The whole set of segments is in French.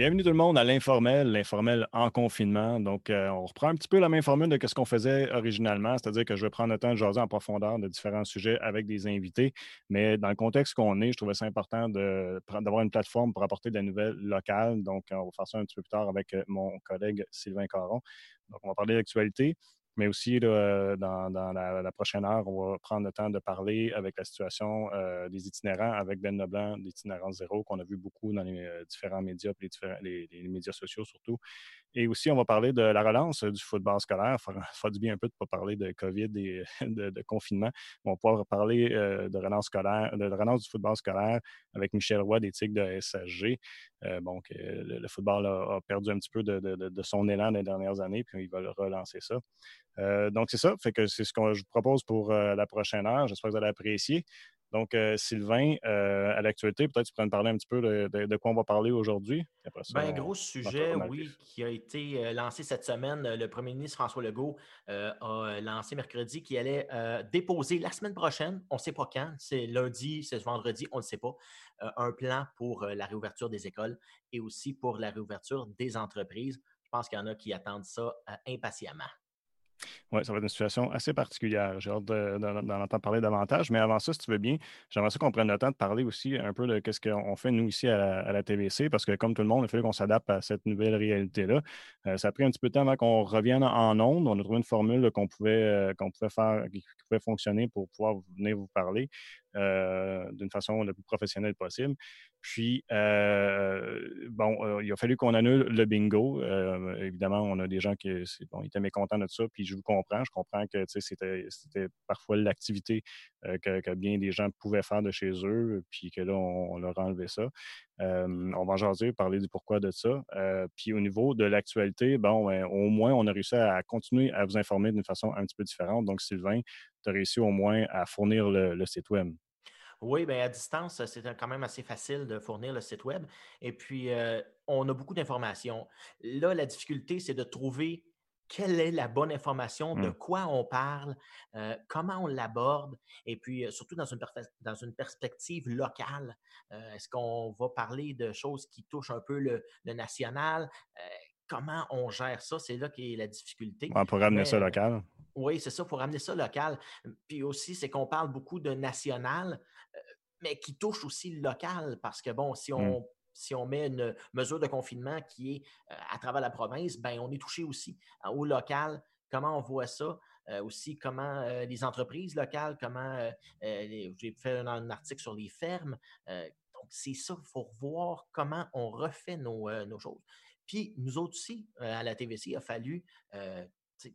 Bienvenue tout le monde à l'informel, l'informel en confinement. Donc, euh, on reprend un petit peu la même formule de ce qu'on faisait originalement, c'est-à-dire que je vais prendre le temps de jaser en profondeur de différents sujets avec des invités. Mais dans le contexte qu'on est, je trouvais ça important d'avoir une plateforme pour apporter des nouvelles locales. Donc, on va faire ça un petit peu plus tard avec euh, mon collègue Sylvain Caron. Donc, on va parler d'actualité. Mais aussi, dans, la, prochaine heure, on va prendre le temps de parler avec la situation euh, des itinérants avec Ben Leblanc d'Itinérance Zéro, qu'on a vu beaucoup dans les euh, différents médias, les, les, médias sociaux surtout. Et aussi, on va parler de la relance du football scolaire. Ça fera du bien un peu de ne pas parler de COVID et de, confinement. On va pouvoir parler euh, de relance scolaire, de relance du football scolaire avec Michel Roy des Tigres de SSG. bon, le, football a, perdu un petit peu de, son élan les dernières années, puis il va relancer ça. Euh, donc, c'est ça. C'est ce que je vous propose pour euh, la prochaine heure. J'espère que vous allez apprécier. Donc, euh, Sylvain, à l'actualité, peut-être tu pourrais nous parler un petit peu de, quoi on va parler aujourd'hui. Ben, un gros sujet, oui, qui a été lancé cette semaine. Le premier ministre François Legault a lancé mercredi qu'il allait déposer la semaine prochaine, on ne sait pas quand, c'est lundi, c'est vendredi, on ne sait pas, un plan pour la réouverture des écoles et aussi pour la réouverture des entreprises. Je pense qu'il y en a qui attendent ça impatiemment. Oui, ça va être une situation assez particulière. J'ai hâte d'en entendre parler davantage. Mais avant ça, si tu veux bien, j'aimerais ça qu'on prenne le temps de parler aussi un peu de ce qu'on fait, nous, ici à la, TVC, parce que comme tout le monde, il fallu qu'on s'adapte à cette nouvelle réalité-là. Euh, ça a pris un petit peu de temps avant qu'on revienne en ondes. On a trouvé une formule qu'on pouvait, euh, qu'on pouvait faire, qui pouvait fonctionner pour pouvoir venir vous parler. Euh, d'une façon la plus professionnelle possible. Puis, euh, bon, euh, il a fallu qu'on annule le bingo. évidemment, on a des gens qui bon, étaient mécontents de ça, puis je vous comprends. Je comprends que c'était parfois l'activité que, bien des gens pouvaient faire de chez eux, puis que là, on, leur a enlevé ça. On va en parler du pourquoi de ça. puis au niveau de l'actualité, bon, ben, au moins, on a réussi à continuer à vous informer d'une façon un petit peu différente. Donc, Sylvain, tu as réussi au moins à fournir le, site Web. Oui, bien, à distance, c'est quand même assez facile de fournir le site Web. Et puis, euh, on a beaucoup d'informations. Là, la difficulté, c'est de trouver quelle est la bonne information, de mmh. quoi on parle, euh, comment on l'aborde, et puis euh, surtout dans une, dans une perspective locale. Est-ce qu'on va parler de choses qui touchent un peu le, national? comment on gère ça? C'est là qui est la difficulté. On pourrait ramener ça local. Oui, c'est ça, pour ramener ça local. Puis aussi, c'est qu'on parle beaucoup de national, mais qui touche aussi le local, parce que bon, si mmh. on, si on met une mesure de confinement qui est euh, à travers la province, ben on est touché aussi hein, au local. Comment on voit ça? Euh, aussi, comment les entreprises locales, comment j'ai fait un, article sur les fermes. donc, c'est ça, il faut voir comment on refait nos, nos choses. Puis, nous autres aussi, à la TVC, il a fallu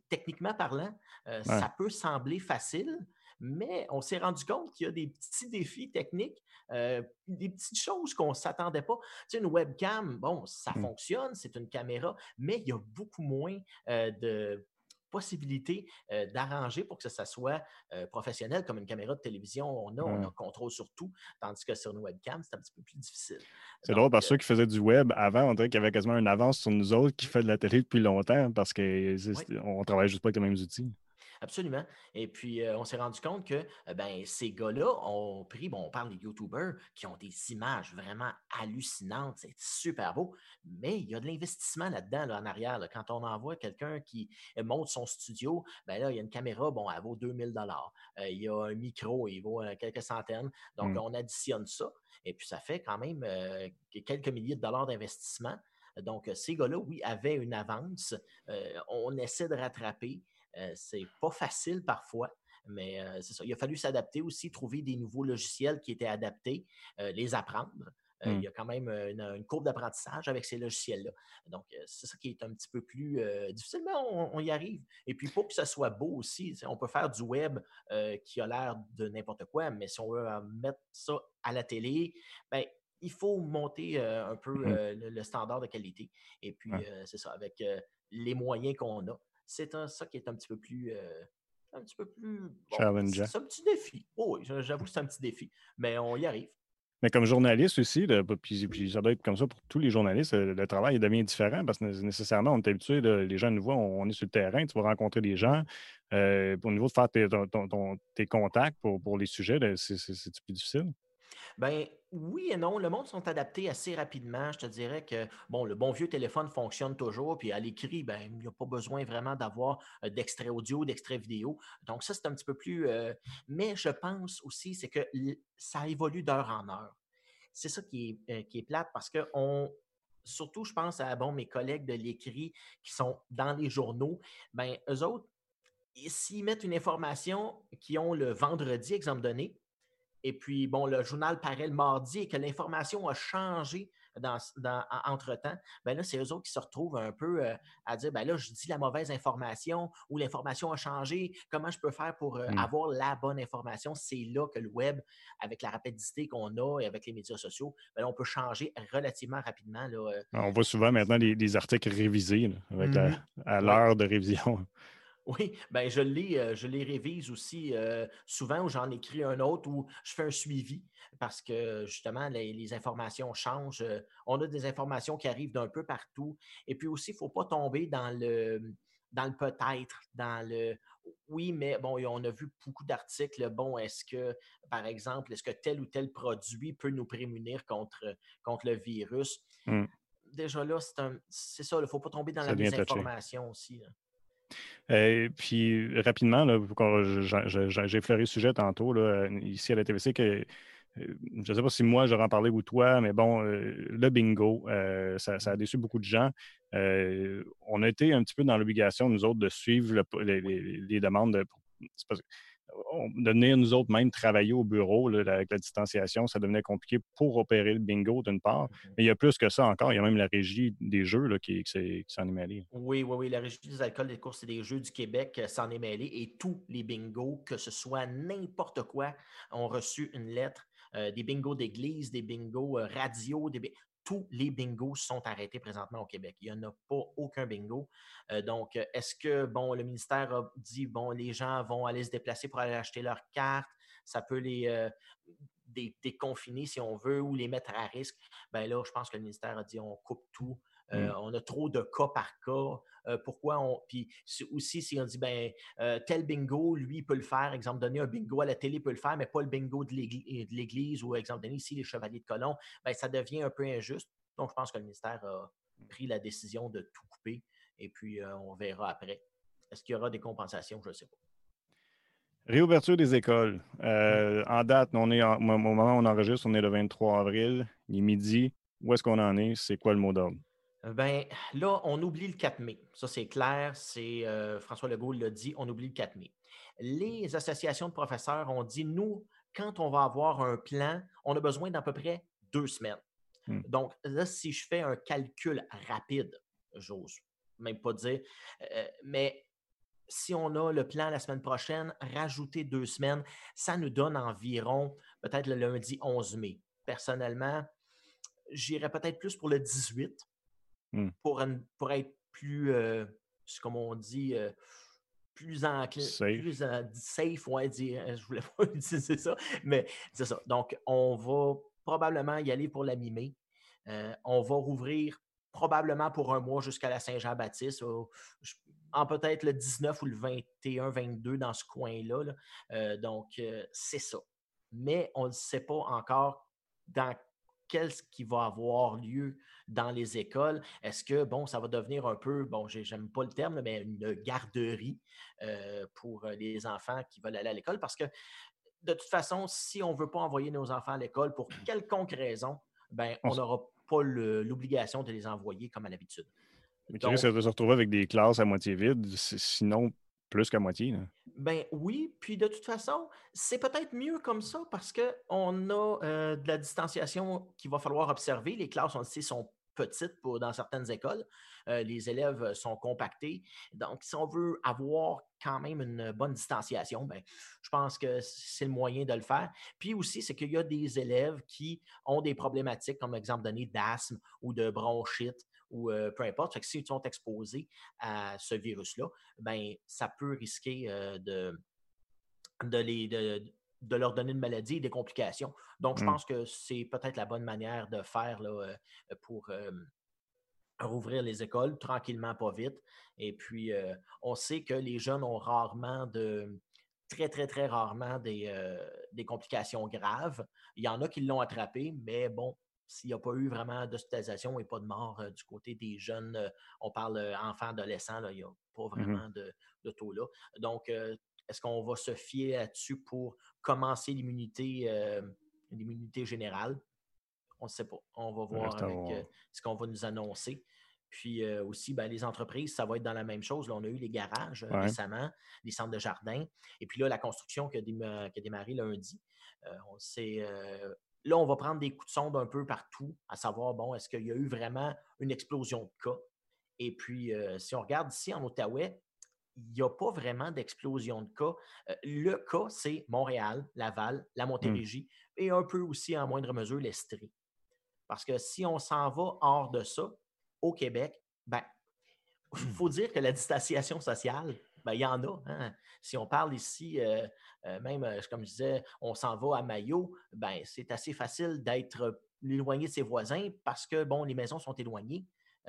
techniquement parlant, euh, ça peut sembler facile, mais on s'est rendu compte qu'il y a des petits défis techniques, euh, des petites choses qu'on ne s'attendait pas. Tu sais, une webcam, bon, ça mmh. fonctionne, c'est une caméra, mais il y a beaucoup moins euh, de possibilité d'arranger pour que ça soit professionnel, comme une caméra de télévision, on a, on a contrôle sur tout, tandis que sur une webcam, c'est un petit peu plus difficile. C'est drôle parce que ceux qui faisaient du web avant, on dirait qu'il y avait quasiment une avance sur nous autres qui fait de la télé depuis longtemps parce qu'on ne travaille juste pas avec les mêmes outils. Absolument. Et puis, euh, on s'est rendu compte que euh, ben, ces gars-là ont pris, bon, on parle des YouTubers qui ont des images vraiment hallucinantes, c'est super beau, mais il y a de l'investissement là-dedans, là, en arrière. Quand on envoie quelqu'un qui euh, monte son studio, ben là, il y a une caméra, bon, elle vaut 2000 dollars. il y a un micro, il vaut quelques centaines. Donc, mmh. on additionne ça. Et puis, ça fait quand même quelques milliers de dollars d'investissement. Donc, ces gars-là, oui, avaient une avance. on essaie de rattraper. Euh, c'est pas facile parfois. Mais euh, c'est ça. Il a fallu s'adapter aussi, trouver des nouveaux logiciels qui étaient adaptés, euh, les apprendre. Il mmh. y a quand même une, courbe d'apprentissage avec ces logiciels-là. Donc, c'est ça qui est un petit peu plus difficile, mais on, y arrive. Et puis, pour que ça soit beau aussi, on peut faire du web qui a l'air de n'importe quoi, mais si on veut mettre ça à la télé, ben, il faut monter un peu mmh. le, standard de qualité. Et puis, c'est ça, avec les moyens qu'on a c'est ça qui est un petit peu plus. Euh, un petit peu plus. C'est un petit défi. Oh, oui, j'avoue que c'est un petit défi. Mais on y arrive. Mais comme journaliste aussi, puis, ça doit être comme ça pour tous les journalistes, euh, le travail devient différent parce que nécessairement, on est habitué, les gens nous voient, on, est sur le terrain, tu vas rencontrer des gens. Euh, au niveau de faire tes, contacts pour, les sujets, c'est plus difficile. Ben oui et non. Le monde sont adaptés assez rapidement. Je te dirais que bon, le bon vieux téléphone fonctionne toujours. Puis à l'écrit, ben, il n'y a pas besoin vraiment d'avoir euh, d'extrait audio, d'extrait vidéo. Donc, ça, c'est un petit peu plus. Euh, mais je pense aussi, c'est que ça évolue d'heure en heure. C'est ça qui est, euh, qui est plate parce que on, surtout, je pense à bon, mes collègues de l'écrit qui sont dans les journaux, ben, eux autres, s'ils mettent une information qui ont le vendredi, exemple donné, et puis, bon, le journal paraît le mardi et que l'information a changé dans, entre-temps, ben là, c'est eux autres qui se retrouvent un peu euh, à dire, ben là, je dis la mauvaise information ou l'information a changé. Comment je peux faire pour euh, mmh. avoir la bonne information? C'est là que le web, avec la rapidité qu'on a et avec les médias sociaux, ben on peut changer relativement rapidement. Là, euh. On voit souvent maintenant des, articles révisés avec mmh à l'heure de révision. Oui, ben je les, euh, je les révise aussi euh, souvent ou j'en écris un autre où je fais un suivi parce que justement, les, informations changent. Euh, on a des informations qui arrivent d'un peu partout. Et puis aussi, il ne faut pas tomber dans le, dans le peut-être, dans le oui, mais bon, on a vu beaucoup d'articles. Bon, est-ce que, par exemple, est-ce que tel ou tel produit peut nous prémunir contre, contre le virus? Mmh. Déjà là, c'est ça, il ne faut pas tomber dans la désinformation aussi. Et puis, rapidement, j'ai fleuré le sujet tantôt, là, ici à la TVC, que euh, je ne sais pas si moi j'aurais en parlé ou toi, mais bon, euh, le bingo, euh, ça, a déçu beaucoup de gens. on a été un petit peu dans l'obligation, nous autres, de suivre les, demandes de, de venir nous autres même travailler au bureau avec la distanciation, ça devenait compliqué pour opérer le bingo d'une part. Mm-hmm. Mais il y a plus que ça encore. Il y a même la régie des jeux là, qui, s'en est mêlée. Oui, oui, oui. La régie des alcools, des courses et des jeux du Québec euh, s'en est mêlée et tous les bingos, que ce soit n'importe quoi, ont reçu une lettre. Euh, des bingos d'église, des bingos euh, radio, des tous les bingos sont arrêtés présentement au Québec. Il n'y en a pas aucun bingo. Euh, donc, est-ce que, bon, le ministère a dit, bon, les gens vont aller se déplacer pour aller acheter leur carte, ça peut les euh, déconfiner si on veut ou les mettre à risque? Bien là, je pense que le ministère a dit, on coupe tout. Euh, mm. On a trop de cas par cas. Euh, pourquoi on. Puis aussi, si on dit, ben, euh, tel bingo, lui, peut le faire. Exemple donné, un bingo à la télé peut le faire, mais pas le bingo de l'Église ou, exemple donné, ici, les Chevaliers de Colomb, ben, ça devient un peu injuste. Donc, je pense que le ministère a pris la décision de tout couper et puis on verra après. Est-ce qu'il y aura des compensations? Je ne sais pas. Réouverture des écoles. Mm. en date, on est au moment où on enregistre, on est le 23 avril, il est midi. Où est-ce qu'on en est? C'est quoi le mot d'ordre? Ben là, on oublie le 4 mai. Ça, c'est clair. C'est euh, François Legault l'a dit, on oublie le 4 mai. Les associations de professeurs ont dit, nous, quand on va avoir un plan, on a besoin d'à peu près deux semaines. Hmm. Donc, là, si je fais un calcul rapide, j'ose même pas dire, euh, mais si on a le plan la semaine prochaine, rajouter deux semaines, ça nous donne environ peut-être le lundi 11 mai. Personnellement, j'irais peut-être plus pour le 18 Mmh. pour, pour être plus, euh, comme on dit, euh, plus enclin, safe. plus safe, ouais, dire, euh, je voulais pas utiliser ça, mais c'est ça. Donc, on va probablement y aller pour la mi-mai. on va rouvrir probablement pour un mois jusqu'à la Saint-Jean-Baptiste, en peut-être le 19 ou le 21-22 dans ce coin-là. donc, c'est ça. Mais on ne sait pas encore dans qu'est-ce qui va avoir lieu dans les écoles? Est-ce que, bon, ça va devenir un peu, bon, j'aime pas le terme, mais une garderie euh, pour euh, les enfants qui veulent aller à l'école? Parce que, de toute façon, si on ne veut pas envoyer nos enfants à l'école pour quelconque raison, ben, on n'aura pas l'obligation de les envoyer comme à l'habitude. Mais tu risques de se retrouver avec des classes à moitié vides, sinon plus qu'à moitié. Ben oui, puis de toute façon, c'est peut-être mieux comme ça parce qu'on a euh, de la distanciation qu'il va falloir observer. Les classes, on le sait, sont petites pour, dans certaines écoles. Euh, les élèves sont compactés. Donc, si on veut avoir quand même une bonne distanciation, ben, je pense que c'est le moyen de le faire. Puis aussi, c'est qu'il y a des élèves qui ont des problématiques, comme exemple donné d'asthme ou de bronchite ou euh, peu importe. Fait que s'ils sont exposés à ce virus-là, ben, ça peut risquer euh, de, de, les, de, leur donner une maladie et des complications. Donc, je mmh. pense que c'est peut-être la bonne manière de faire là, pour rouvrir les écoles tranquillement, pas vite. Et puis, on sait que les jeunes ont rarement de très, très, très rarement des, des complications graves. Il y en a qui l'ont attrapé, mais bon, s'il n'y a pas eu vraiment d'hospitalisation et pas de mort du côté des jeunes, on parle enfants, adolescents, il n'y a pas mmh vraiment de, taux là. Donc, est-ce qu'on va se fier là-dessus pour commencer l'immunité, l'immunité générale? On ne sait pas. On va voir avec ce qu'on va nous annoncer. Puis aussi, ben, les entreprises, ça va être dans la même chose. Là, on a eu les garages récemment, les centres de jardin. Et puis là, la construction qui a, démarré lundi. on là, on va prendre des coups de sonde un peu partout, à savoir, bon, est-ce qu'il y a eu vraiment une explosion de cas? Et puis, si on regarde ici en Outaouais, il n'y a pas vraiment d'explosion de cas. le cas, c'est Montréal, Laval, la mmh. Montérégie et un peu aussi, en moindre mesure, l'Estrie. Parce que si on s'en va hors de ça, au Québec, ben, il faut dire que la distanciation sociale, ben, il y en a. Hein. Si on parle ici, euh, euh, même, euh, comme je disais, on s'en va à Maillot, ben, c'est assez facile d'être éloigné de ses voisins parce que, bon, les maisons sont éloignées.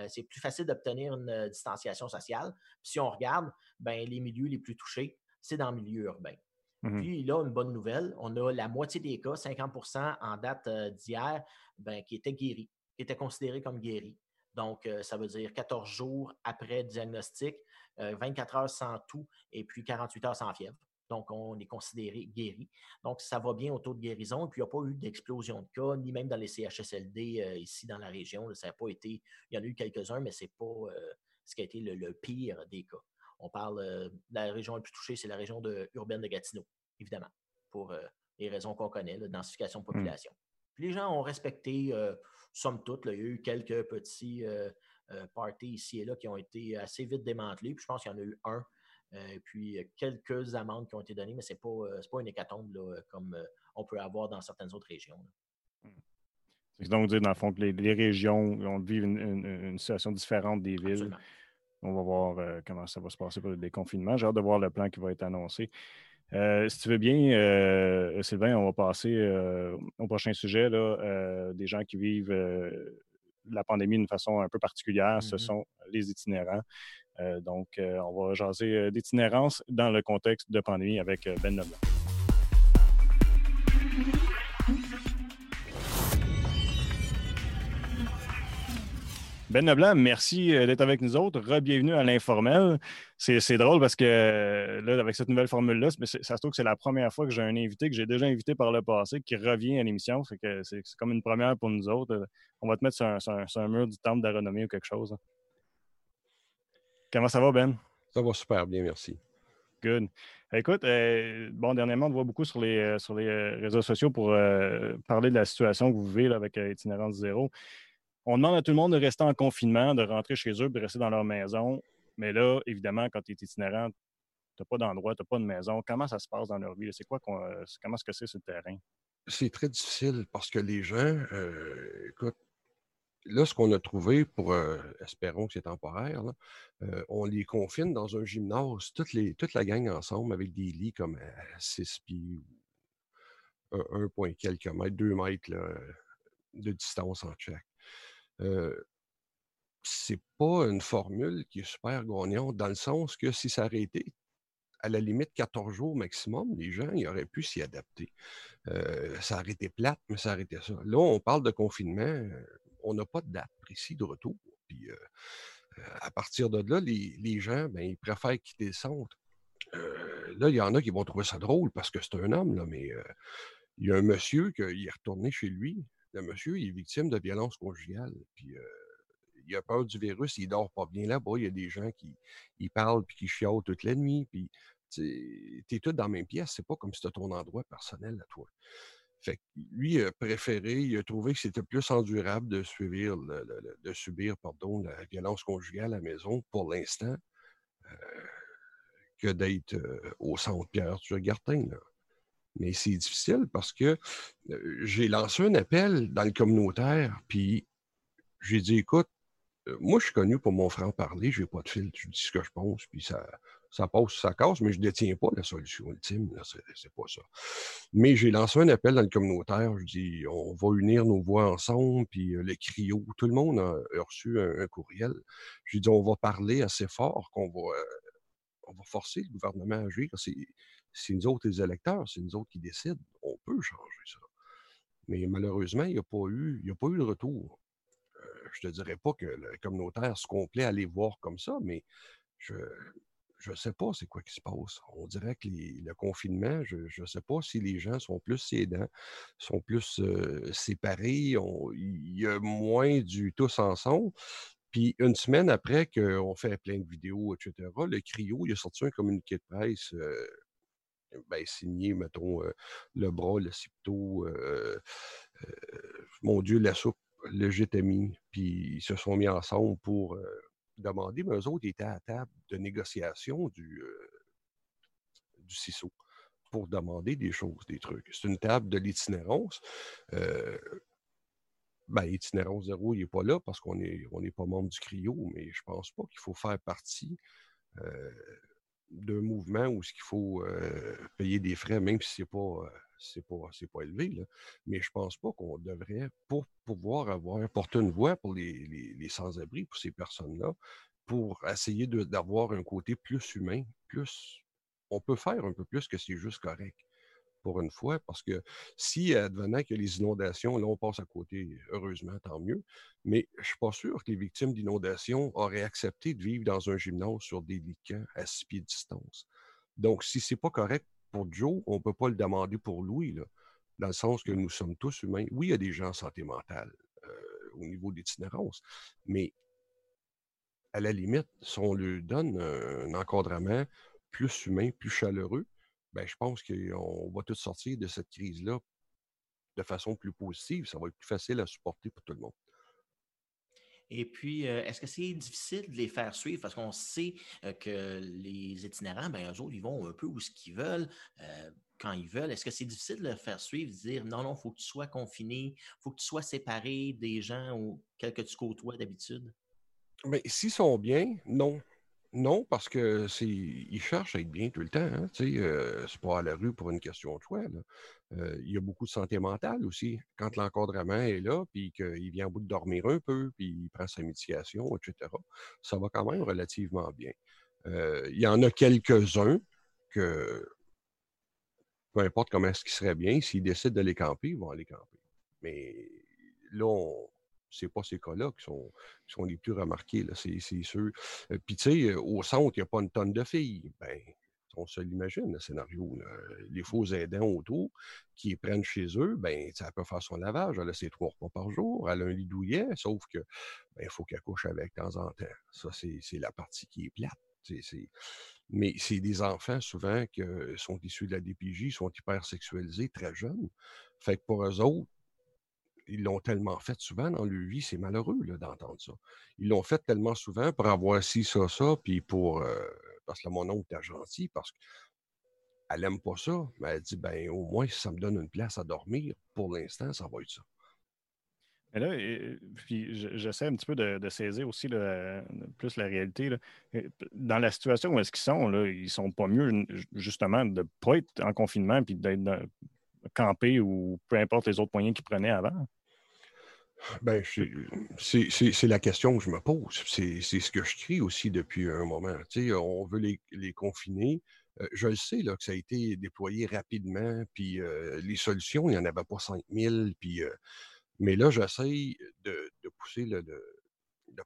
c'est plus facile d'obtenir une distanciation sociale. si on regarde, ben, les milieux les plus touchés, c'est dans le milieu urbain. Mmh Puis là, une bonne nouvelle, on a la moitié des cas, 50% en date d'hier, ben, qui étaient guéris, qui étaient considérés comme guéris. Donc, euh, ça veut dire 14 jours après diagnostic, 24 euh, heures sans tout et puis 48 heures sans fièvre. Donc, on est considéré guéri. Donc, ça va bien au taux de guérison. Et puis, il n'y a pas eu d'explosion de cas, ni même dans les CHSLD euh, ici dans la région. ça n'a pas été. Il y en a eu quelques-uns, mais ce n'est pas ce qui a été le, pire des cas. On parle de la région la plus touchée, c'est la région de, urbaine de Gatineau, évidemment, pour les raisons qu'on connaît, la densification de mmh. population. Puis les gens ont respecté somme toute, il y a eu quelques petits euh, euh, parties ici et là qui ont été assez vite démantelés. Puis je pense qu'il y en a eu un. Euh, et puis quelques amendes qui ont été données, mais ce n'est pas, pas une hécatombe comme on peut avoir dans certaines autres régions. C'est donc dire, dans le fond, que les, régions vont vivre une, situation différente des villes. On va voir comment ça va se passer pour le déconfinement. J'ai hâte de voir le plan qui va être annoncé. Euh, si tu veux bien, euh, Sylvain, on va passer euh, au prochain sujet. Là, des gens qui vivent la pandémie d'une façon un peu particulière, ce mmh sont les itinérants. donc, on va jaser d'itinérance dans le contexte de pandémie avec Ben Nobel. Ben Leblanc, merci euh, d'être avec nous autres. Re-bienvenue à l'informel. C'est drôle parce que euh, là, avec cette nouvelle formule-là, ça se trouve que c'est la première fois que j'ai un invité que j'ai déjà invité par le passé qui revient à l'émission. C'est comme une première pour nous autres. On va te mettre sur un, mur du temple de la renommée ou quelque chose. Comment ça va, Ben? Ça va super bien, merci. Good. Écoute, euh, bon, dernièrement, on te voit beaucoup sur les, sur les réseaux sociaux pour parler de la situation que vous vivez avec Itinérance Zéro on demande à tout le monde de rester en confinement, de rentrer chez eux, de rester dans leur maison. Mais là, évidemment, quand tu es itinérant, tu n'as pas d'endroit, tu n'as pas de maison. Comment ça se passe dans leur vie? C'est quoi euh, comment est-ce que c'est sur le terrain? C'est très difficile parce que les gens, euh, écoute, là, ce qu'on a trouvé pour, euh, espérons que c'est temporaire, on les confine dans un gymnase, toute, la gang ensemble avec des lits comme à 6 pieds, 1 point quelques mètres, 2 mètres de distance en chaque c'est pas une formule qui est super gagnante dans le sens que si ça aurait été à la limite 14 jours maximum, les gens ils auraient pu s'y adapter. ça aurait été plate, mais ça aurait été ça. Là, on parle de confinement, on n'a pas de date précise de retour. Puis à partir de là, les, gens, ben, ils préfèrent quitter le centre. là, il y en a qui vont trouver ça drôle parce que c'est un homme, là, mais il y a un monsieur qui est retourné chez lui, le monsieur il est victime de violence conjugale. Puis il a peur du virus, il dort pas bien là-bas. Il y a des gens qui parlent puis qui chialent toute la nuit. Puis tu es tout dans la même pièce. C'est pas comme si tu ton endroit personnel à toi. Fait que lui a préféré, il a trouvé que c'était plus endurable de subir, pardon, la violence conjugale à la maison pour l'instant que d'être au centre Pierre Turgartin. Là. Mais c'est difficile parce que j'ai lancé un appel dans le communautaire, puis j'ai dit, écoute, moi, je suis connu pour mon franc-parler, je n'ai pas de fil, je dis ce que je pense, puis ça, ça passe, ça casse, mais je ne détiens pas la solution ultime, c'est pas ça. Mais j'ai lancé un appel dans le communautaire, je dis, on va unir nos voix ensemble, puis le CRIO, tout le monde a, reçu un, courriel. J'ai dit, on va parler assez fort qu'on va, va forcer le gouvernement à agir c'est nous autres les électeurs, c'est nous autres qui décident, on peut changer ça. Mais malheureusement, il n'y a, pas eu, a pas eu de retour. je ne te dirais pas que le communautaire se complaît à les voir comme ça, mais je ne sais pas c'est quoi qui se passe. On dirait que le confinement, je ne sais pas si les gens sont plus sédents, sont plus séparés, il y a moins du tous ensemble. Puis une semaine après qu'on fait plein de vidéos, etc., le CRIO, il a sorti un communiqué de presse ben, signé, mettons, le bras, le cipto, mon Dieu, la soupe, le GTMI, puis ils se sont mis ensemble pour demander, mais eux autres étaient à la table de négociation du, CISO pour demander des choses, des trucs. C'est une table de l'itinérance. ben, itinérance zéro, il n'est pas là parce qu'on n'est on pas membre du CRIO, mais je pense pas qu'il faut faire partie d'un mouvement où il faut payer des frais, même si ce n'est pas, c'est pas, élevé. Mais je ne pense pas qu'on devrait, pour pouvoir avoir porté une voix pour les, les, sans-abri, pour ces personnes-là, pour essayer d'avoir un côté plus humain, plus. On peut faire un peu plus que c'est juste correct pour une fois, parce que si advenant que les inondations, là, on passe à côté, heureusement, tant mieux, mais je ne suis pas sûr que les victimes d'inondations auraient accepté de vivre dans un gymnase sur des licans à six pieds de distance. Donc, si ce n'est pas correct pour Joe, on ne peut pas le demander pour Louis, dans le sens que nous sommes tous humains. Oui, il y a des gens en santé mentale euh, au niveau d'itinérance, mais à la limite, si on lui donne un encadrement plus humain, plus chaleureux, ben, je pense qu'on va tous sortir de cette crise-là de façon plus positive. Ça va être plus facile à supporter pour tout le monde. Et puis, euh, est-ce que c'est difficile de les faire suivre? Parce qu'on sait euh, que les itinérants, ben, eux autres, ils vont un peu où ce qu'ils veulent, euh, quand ils veulent. Est-ce que c'est difficile de les faire suivre, de dire non, non, il faut que tu sois confiné, il faut que tu sois séparé des gens auxquels que tu côtoies d'habitude? Mais ben, s'ils sont bien, non. Non, parce que c'est ils cherchent à être bien tout le temps. Hein, c'est pas à la rue pour une question de choix. il y a beaucoup de santé mentale aussi. Quand l'encadrement est là, puis qu'il vient au bout de dormir un peu, puis il prend sa médication, etc., ça va quand même relativement bien. il y en a quelques-uns que, peu importe comment est-ce qu'ils seraient bien, s'ils décident d'aller camper, ils vont aller camper. Mais là, on, c'est pas ces cas-là qui sont, les plus remarqués. C'est ceux. Euh, puis, tu sais, au centre, il n'y a pas une tonne de filles. Ben, on se l'imagine, le scénario. Les faux aidants autour qui prennent chez eux, ben, ça peut faire son lavage. Elle a ses trois repas par jour. Elle a un lit douillet, sauf que ben, il faut qu'elle couche avec de temps en temps. Ça, c'est la partie qui est plate. Mais c'est des enfants souvent qui sont issus de la DPJ, sont hyper sexualisés, très jeunes. Fait que pour eux autres, ils l'ont tellement fait souvent dans leur vie, c'est malheureux d'entendre ça. Ils l'ont fait tellement souvent pour avoir ci, ça, ça, puis pour. Euh, parce que mon oncle était gentil, parce qu'elle n'aime pas ça, mais elle dit ben au moins, si ça me donne une place à dormir, pour l'instant, ça va être ça. Mais là, puis j'essaie un petit peu de, saisir aussi plus la réalité. Dans la situation où est-ce qu'ils sont, là, ils sont pas mieux justement de ne pas être en confinement puis d'être campé ou peu importe les autres moyens qu'ils prenaient avant? Ben, c'est la question que je me pose. C'est ce que je crie aussi depuis un moment. on veut les, confiner. Euh, je le sais là, que ça a été déployé rapidement, puis euh, les solutions, il n'y en avait pas 5000. Puis, euh, mais là, j'essaie de, pousser le,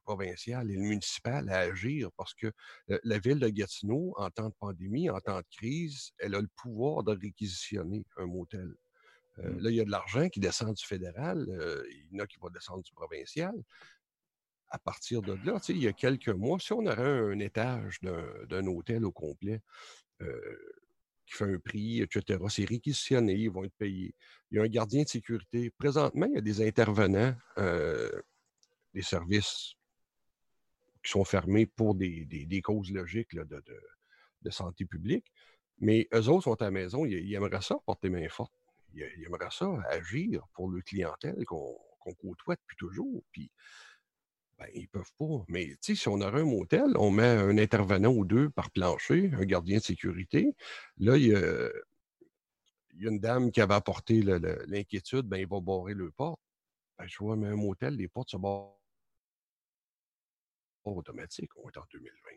provincial et le municipal à agir parce que la ville de Gatineau, en temps de pandémie, en temps de crise, elle a le pouvoir de réquisitionner un motel. Euh, mmh. Là, il y a de l'argent qui descend du fédéral, euh, il y en a qui vont descendre du provincial. À partir de là, il y a quelques mois, si on aurait un, étage d'un hôtel au complet euh, qui fait un prix, etc., c'est réquisitionné, ils vont être payés. Il y a un gardien de sécurité. Présentement, il y a des intervenants des services qui sont fermés pour des, causes logiques de, santé publique. Mais eux autres sont à la maison, ils aimeraient ça porter main forte il, aimerait ça agir pour le clientèle qu'on côtoie depuis toujours. Puis, ben, ils peuvent pas. Mais si on aurait un motel, on met un intervenant ou deux par plancher, un gardien de sécurité. Là, il y a, une dame qui avait apporté l'inquiétude, ben, il va barrer le porte. Ben, je vois, mais un motel, les portes se barrent automatique, on est en 2020.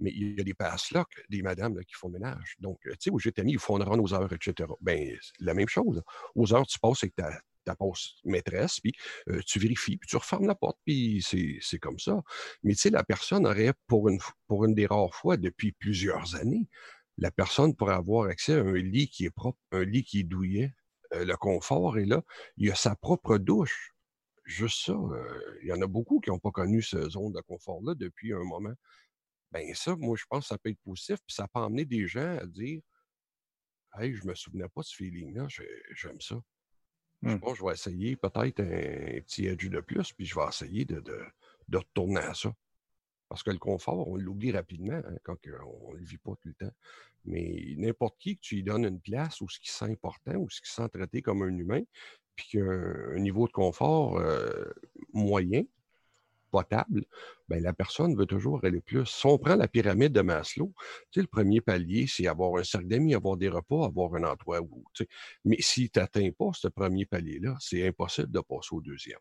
Mais il y a des pass-là, des madames qui font ménage. Donc, tu sais, où j'étais mis, ils font rendre aux heures, etc. Bien, la même chose. Aux heures, tu passes avec ta, ta maîtresse, puis tu vérifies, puis tu refermes la porte, puis c'est comme ça. Mais tu sais, la personne aurait, pour une, pour une des rares fois, depuis plusieurs années, la personne pourrait avoir accès à un lit qui est propre, un lit qui est douillet. le confort est là. Il y a sa propre douche. Juste ça. il y en a beaucoup qui n'ont pas connu cette zone de confort-là depuis un moment. Ben ça, moi, je pense que ça peut être positif, puis ça peut amener des gens à dire Hey, je ne me souvenais pas de ce feeling-là, j'aime ça. Je mmh. pense que je vais essayer peut-être un, petit edge de plus, puis je vais essayer de, de, retourner à ça. Parce que le confort, on l'oublie rapidement hein, quand on ne le vit pas tout le temps. Mais n'importe qui que tu lui donnes une place ou ce qui sent important ou ce qui sent traité comme un humain, puis qu'il un niveau de confort euh, moyen, potable, ben, la personne veut toujours aller plus. Si on prend la pyramide de Maslow, tu le premier palier, c'est avoir un cercle d'amis, avoir des repas, avoir un endroit où. Tu sais, mais si tu n'atteins pas ce premier palier-là, c'est impossible de passer au deuxième.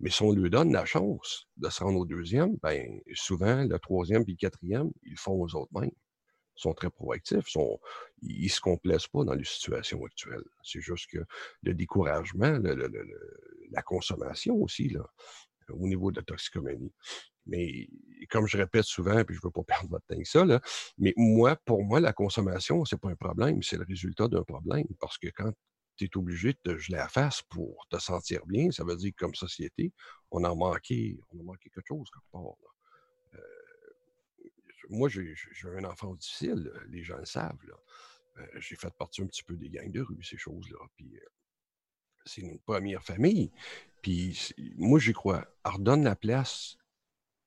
Mais si on lui donne la chance de se rendre au deuxième, ben, souvent, le troisième et le quatrième, ils font aux autres mêmes. Sont très proactifs, sont, ils ne se complaisent pas dans les situations actuelles. C'est juste que le découragement, la consommation aussi, là, au niveau de la toxicomanie. Mais comme je répète souvent, puis je ne veux pas perdre votre temps avec ça, là, mais moi, pour moi, la consommation, ce n'est pas un problème, c'est le résultat d'un problème. Parce que quand tu es obligé de geler la face pour te sentir bien, ça veut dire que comme société, on a manqué, on a manqué quelque chose quelque part. Euh, moi, j'ai un enfant difficile, les gens le savent. Euh, j'ai fait partie un petit peu des gangs de rue, ces choses-là. Puis euh, c'est une première famille. Puis moi, j'y crois. Redonne la place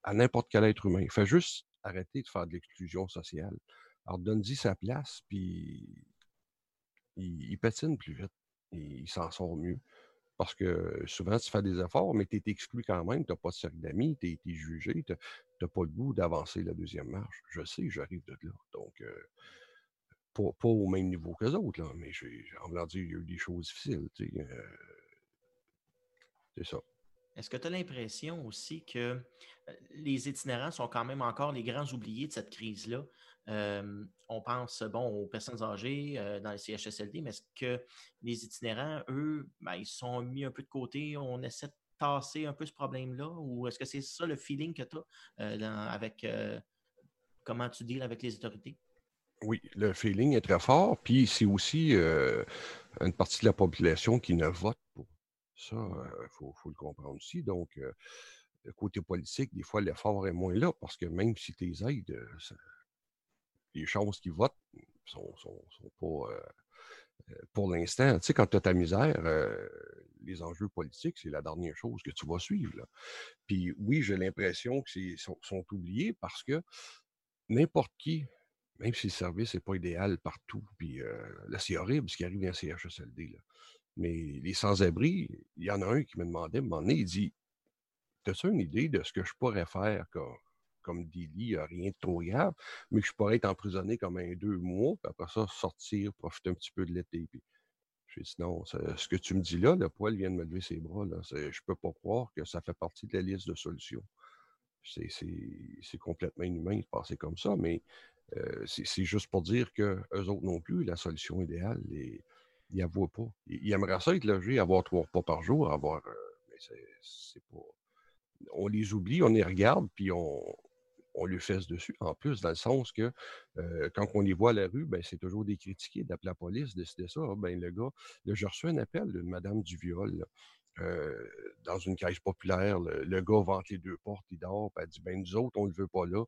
à n'importe quel être humain. Fais juste arrêter de faire de l'exclusion sociale. Redonne-y sa place, puis il, patine plus vite. il s'en sort mieux. Parce que souvent, tu fais des efforts, mais tu es exclu quand même. Tu n'as pas de cercle d'amis, tu es, jugé, tu n'as pas le goût d'avancer la deuxième marche. Je sais, j'arrive de là. Donc, euh, pas, au même niveau que les autres, là, mais j'ai envie de dire, il y a eu des choses difficiles. Euh, c'est ça. Est-ce que tu as l'impression aussi que euh, les itinérants sont quand même encore les grands oubliés de cette crise-là? On pense bon aux personnes âgées dans les CHSLD, mais est-ce que les itinérants, eux, ben, ils sont mis un peu de côté? On essaie de tasser un peu ce problème-là? Ou est-ce que c'est ça le feeling que tu as avec comment tu deals avec les autorités? Oui, le feeling est très fort. Puis c'est aussi euh, une partie de la population qui ne vote pas. Ça, il euh, faut, le comprendre aussi. Donc, euh, le côté politique, des fois, l'effort est moins là parce que même si tu les aides, les chances qu'ils votent sont, sont, pas. Pour l'instant, tu sais, quand tu as ta misère, les enjeux politiques, c'est la dernière chose que tu vas suivre. Puis oui, j'ai l'impression que sont, sont oubliés parce que n'importe qui même si le service n'est pas idéal partout. Puis là, c'est horrible ce qui arrive dans le CHSLD. Mais les sans-abri, il y en a un qui me demandait, à un moment donné, il dit As-tu une idée de ce que je pourrais faire comme délit, rien de trop grave, mais que je pourrais être emprisonné comme un deux mois, puis après ça, sortir, profiter un petit peu de l'été. Puis j'ai dit non, ce que tu me dis là, le poil vient de me lever ses bras. Là, je ne peux pas croire que ça fait partie de la liste de solutions. C'est complètement inhumain de passer comme ça, mais euh, c'est juste pour dire qu'eux autres non plus, la solution idéale, ils n'y voient pas. Ils, aimeraient ça être logés, avoir trois repas par jour, avoir. Euh, mais c'est pas. On les oublie, on les regarde, puis on, on lui fesse dessus. En plus, dans le sens que quand on les voit à la rue, ben, c'est toujours des critiqués d'appeler la police, décider ça. Ah, ben, le gars, j'ai reçu un appel d'une madame du viol. dans une cage populaire, le, gars vante les deux portes, il dort, puis elle dit ben nous autres, on ne le veut pas là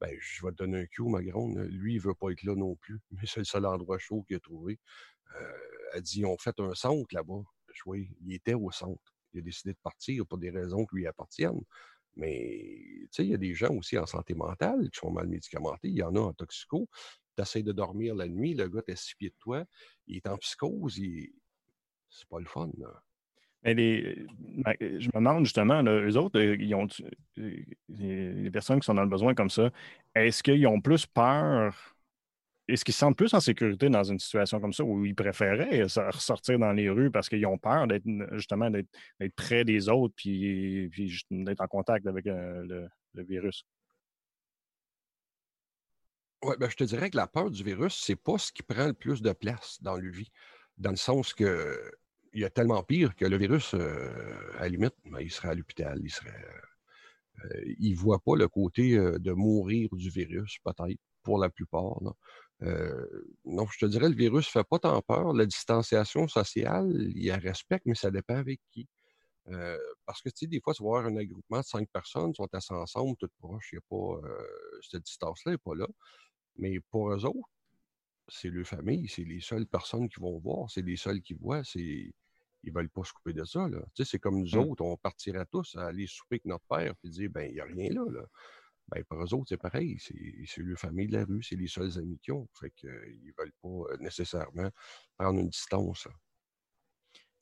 ben, je vais te donner un cue, ma grande. Lui, il ne veut pas être là non plus, mais c'est le seul endroit chaud qu'il a trouvé. Elle dit on fait un centre là-bas. Oui, il était au centre. Il a décidé de partir pour des raisons qui lui appartiennent. Mais tu sais, il y a des gens aussi en santé mentale qui sont mal médicamentés. Il y en a en toxico. Tu essaies de dormir la nuit, le gars est six pieds de toi, il est en psychose, il... c'est pas le fun. Là. Mais ben, je me demande justement, eux autres, euh, ils ont, euh, les personnes qui sont dans le besoin comme ça, est-ce qu'ils ont plus peur? Est-ce qu'ils se sentent plus en sécurité dans une situation comme ça où ils préféraient ressortir dans les rues parce qu'ils ont peur d'être justement d'être près des autres puis, d'être en contact avec euh, le, virus? Oui, ben, je te dirais que la peur du virus, c'est pas ce qui prend le plus de place dans le vie. Dans le sens que il y a tellement pire que le virus, euh, à la limite, ben, il serait à l'hôpital, il serait. Euh, il voit pas le côté de mourir du virus, peut-être, pour la plupart. Non, je te dirais, le virus ne fait pas tant peur. La distanciation sociale, il y a respect, mais ça dépend avec qui. parce que, tu sais, des fois, tu vas avoir un regroupement de cinq personnes, ils sont assis ensemble, toutes proches, il n'y a pas. cette distance-là n'est pas là. Mais pour eux autres, c'est leur famille, c'est les seules personnes qui vont voir, c'est les seuls qui voient, c'est ils veulent pas se couper de ça. Là. Tu sais, c'est comme nous mmh. autres, on partirait tous à aller souper avec notre père et dire ben il n'y a rien là. là. Ben, pour eux autres, c'est pareil. C'est leur famille de la rue, c'est les seuls amis qu'ils ont. Fait qu'ils ne veulent pas euh, nécessairement prendre une distance.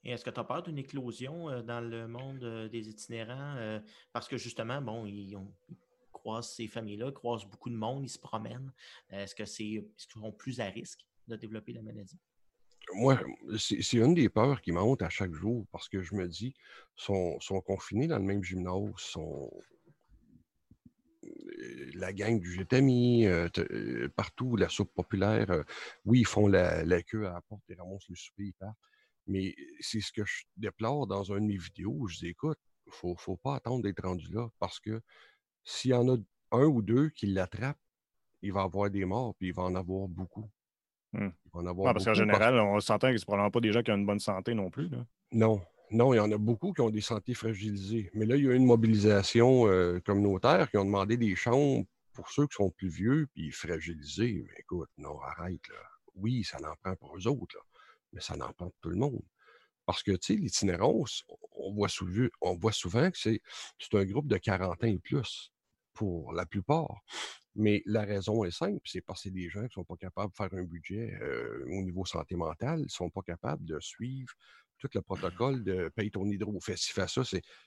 Et est-ce que tu as peur d'une éclosion euh, dans le monde euh, des itinérants? Parce que justement, bon, ils, ont, croisent ces familles-là, croisent beaucoup de monde, ils se promènent. Est-ce que c'est est qu'ils sont plus à risque de développer la maladie? Moi, c'est une des peurs qui monte à chaque jour parce que je me dis, sont, sont confinés dans le même gymnase, sont euh, la gang du Gétami, euh, euh, partout, la soupe populaire. oui, ils font la, queue à la porte, ils ramassent le souper, ils partent. Mais c'est ce que je déplore dans un de mes vidéos. Je dis, écoute, il ne faut, pas attendre d'être rendu là parce que s'il y en a un ou deux qui l'attrapent, il va avoir des morts, puis il va en avoir beaucoup. Hmm. Il va en avoir parce qu'en général, on s'entend que ce probablement pas des gens qui ont une bonne santé non plus. Non. Non, il y en a beaucoup qui ont des santé fragilisées. Mais là, il y a eu une mobilisation euh, communautaire qui ont demandé des chambres pour ceux qui sont plus vieux puis fragilisés. Mais écoute, non, arrête. Là. Oui, ça en prend pour eux autres, mais ça en prend pour tout le monde. Parce que, tu sais, l'itinérance, on voit, souvent, on voit souvent que c'est un groupe de 40 ans et plus, pour la plupart. Mais la raison est simple, c'est parce que c'est des gens qui ne sont pas capables de faire un budget euh, au niveau santé mentale, ils ne sont pas capables de suivre tout le protocole de paye ton hydro, fais ci, fais ça.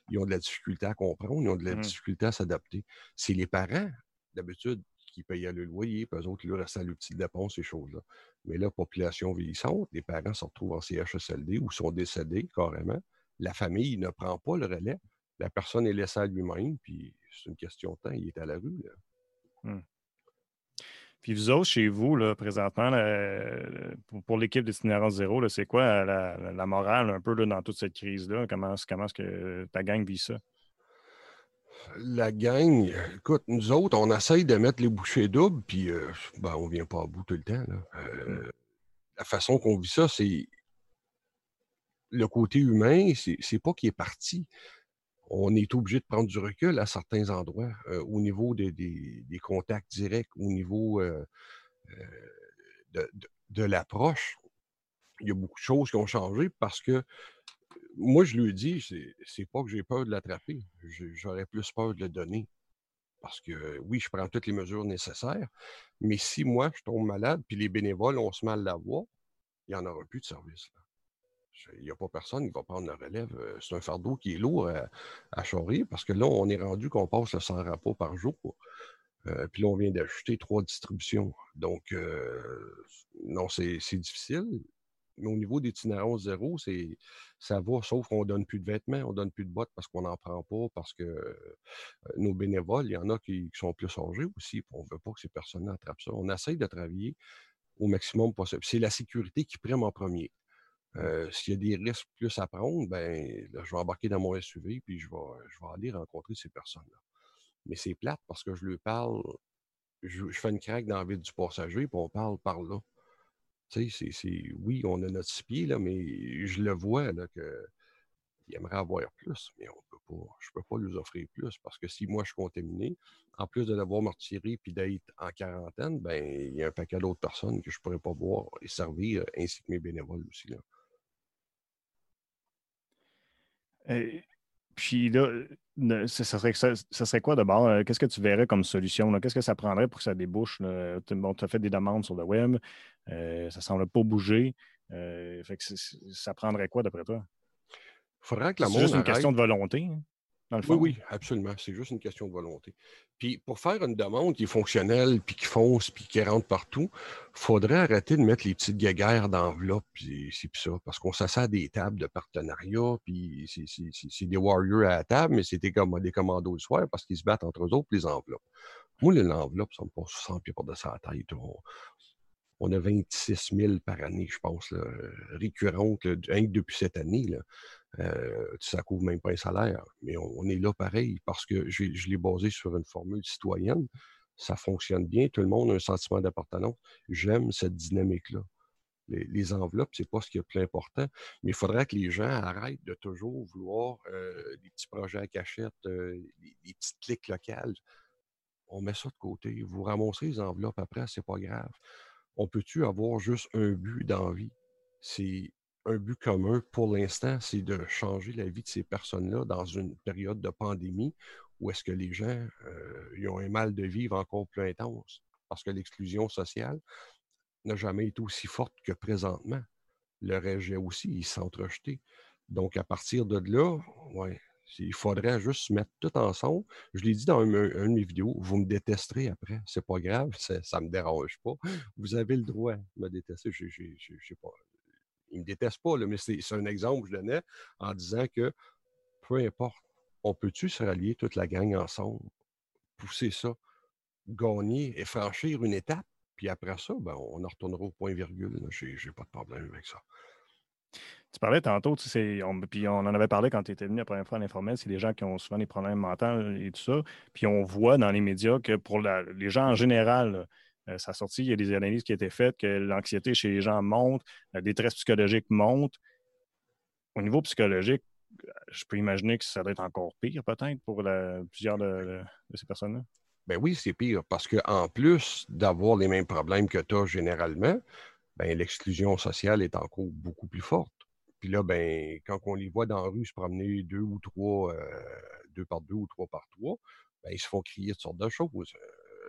Ils ont de la difficulté à comprendre, ils ont de la mmh. difficulté à s'adapter. C'est les parents, d'habitude, qui payaient le loyer, puis eux autres, ils leur restaient le petite dépense, ces choses-là. Mais là, population vieillissante, les parents se retrouvent en CHSLD ou sont décédés carrément. La famille ne prend pas le relais. La personne est laissée à lui-même, puis c'est une question de temps, il est à la rue. Mmh. Puis vous autres, chez vous, là, présentement, pour, l'équipe d'Itinérance Zéro, c'est quoi la, morale un peu dans toute cette crise-là? Comment, comment est-ce que ta gang vit ça? La gang, écoute, nous autres, on essaye de mettre les bouchées doubles, puis euh, ben, on ne vient pas à bout tout le temps. Euh, mmh. la façon qu'on vit ça, c'est le côté humain, c'est pas qu'il est parti on est obligé de prendre du recul à certains endroits au niveau des, contacts directs, au niveau de, l'approche. Il y a beaucoup de choses qui ont changé parce que moi, je lui dis, c'est pas que j'ai peur de l'attraper, j'aurais plus peur de le donner. Parce que oui, je prends toutes les mesures nécessaires, mais si moi, je tombe malade, puis les bénévoles ont se mal la voix, il n'y en aura plus de service. Là. Il n'y a pas personne qui va prendre la relève. Euh, c'est un fardeau qui est lourd à, à charrier parce que là, on est rendu qu'on passe le 100 rapports par jour. Euh, puis là, on vient d'ajouter trois distributions. Donc, euh, non, c'est difficile. Mais au niveau d'itinérance zéro, ça va, sauf qu'on ne donne plus de vêtements, on ne donne plus de bottes parce qu'on n'en prend pas, parce que nos bénévoles, il y en a qui, sont plus âgés aussi. On ne veut pas que ces personnes attrapent ça. On essaye de travailler au maximum possible. C'est la sécurité qui prime en premier. Euh, s'il y a des risques plus à prendre, ben, je vais embarquer dans mon SUV puis je vais, aller rencontrer ces personnes-là. Mais c'est plate parce que je leur parle, je, fais une craque dans la vie du passager puis on parle par là. Tu sais, oui, on a notre pied, là, mais je le vois là, que aimerait avoir plus, mais on peut pas, je ne peux pas lui offrir plus parce que si moi je suis contaminé, en plus de l'avoir me retirer puis d'être en quarantaine, ben il y a un paquet d'autres personnes que je ne pourrais pas voir et servir, ainsi que mes bénévoles aussi. Là puis là, ça serait, ça, serait quoi d'abord? Euh, qu'est-ce que tu verrais comme solution? Qu'est-ce que ça prendrait pour que ça débouche? Bon, tu as fait des demandes sur le web, euh, ça ne semble pas bouger. Euh, fait que ça prendrait quoi d'après toi? Faudrait que la C'est juste une question de volonté. Hein? Oui, oui, absolument. C'est juste une question de volonté. Puis pour faire une demande qui est fonctionnelle, puis qui fonce, puis qui rentre partout, il faudrait arrêter de mettre les petites guéguerres d'enveloppe, puis c'est ça. Parce qu'on s'assait à des tables de partenariat, puis c'est des warriors à la table, mais c'était comme des commandos le soir parce qu'ils se battent entre eux autres les enveloppes. Moi, l'enveloppe, ça me passe 100 pieds par-dessus la tête. On, a 26 000 par année, je pense, là, récurrentes, depuis cette année. Là. Euh, ça couvre même pas un salaire. Mais on, est là pareil parce que je l'ai basé sur une formule citoyenne. Ça fonctionne bien. Tout le monde a un sentiment d'appartenance. J'aime cette dynamique-là. Les, enveloppes, c'est pas ce qui est plus important. Mais il faudrait que les gens arrêtent de toujours vouloir euh, des petits projets à cachette, euh, des, petites clics locales. On met ça de côté. Vous ramassez les enveloppes après, c'est pas grave. On peut-tu avoir juste un but d'envie? C'est un but commun pour l'instant, c'est de changer la vie de ces personnes-là dans une période de pandémie où est-ce que les gens euh, ont un mal de vivre encore plus intense? Parce que l'exclusion sociale n'a jamais été aussi forte que présentement. Le rejet aussi, il s'est rejeté. Donc, à partir de là, ouais, il faudrait juste se mettre tout ensemble. Je l'ai dit dans une, de mes vidéos, vous me détesterez après. C'est pas grave, ça ne me dérange pas. Vous avez le droit de me détester. Je sais pas il ne me déteste pas, mais c'est un exemple que je donnais en disant que peu importe, on peut-tu se rallier toute la gang ensemble, pousser ça, gagner et franchir une étape, puis après ça, ben, on en retournera au point virgule. Je n'ai pas de problème avec ça. Tu parlais tantôt, tu sais, puis on en avait parlé quand tu étais venu la première fois à l'informel, c'est des gens qui ont souvent des problèmes mentaux et tout ça. Puis on voit dans les médias que pour les gens en général, euh, ça sorti, il y a des analyses qui ont été faites, que l'anxiété chez les gens monte, la détresse psychologique monte. Au niveau psychologique, je peux imaginer que ça doit être encore pire, peut-être, pour plusieurs de, ces personnes-là. Ben oui, c'est pire, parce qu'en plus d'avoir les mêmes problèmes que as généralement, ben, l'exclusion sociale est encore beaucoup plus forte. Puis là, ben, quand on les voit dans la rue se promener deux ou trois, euh, deux par deux ou trois par trois, ben, ils se font crier toutes sortes de choses.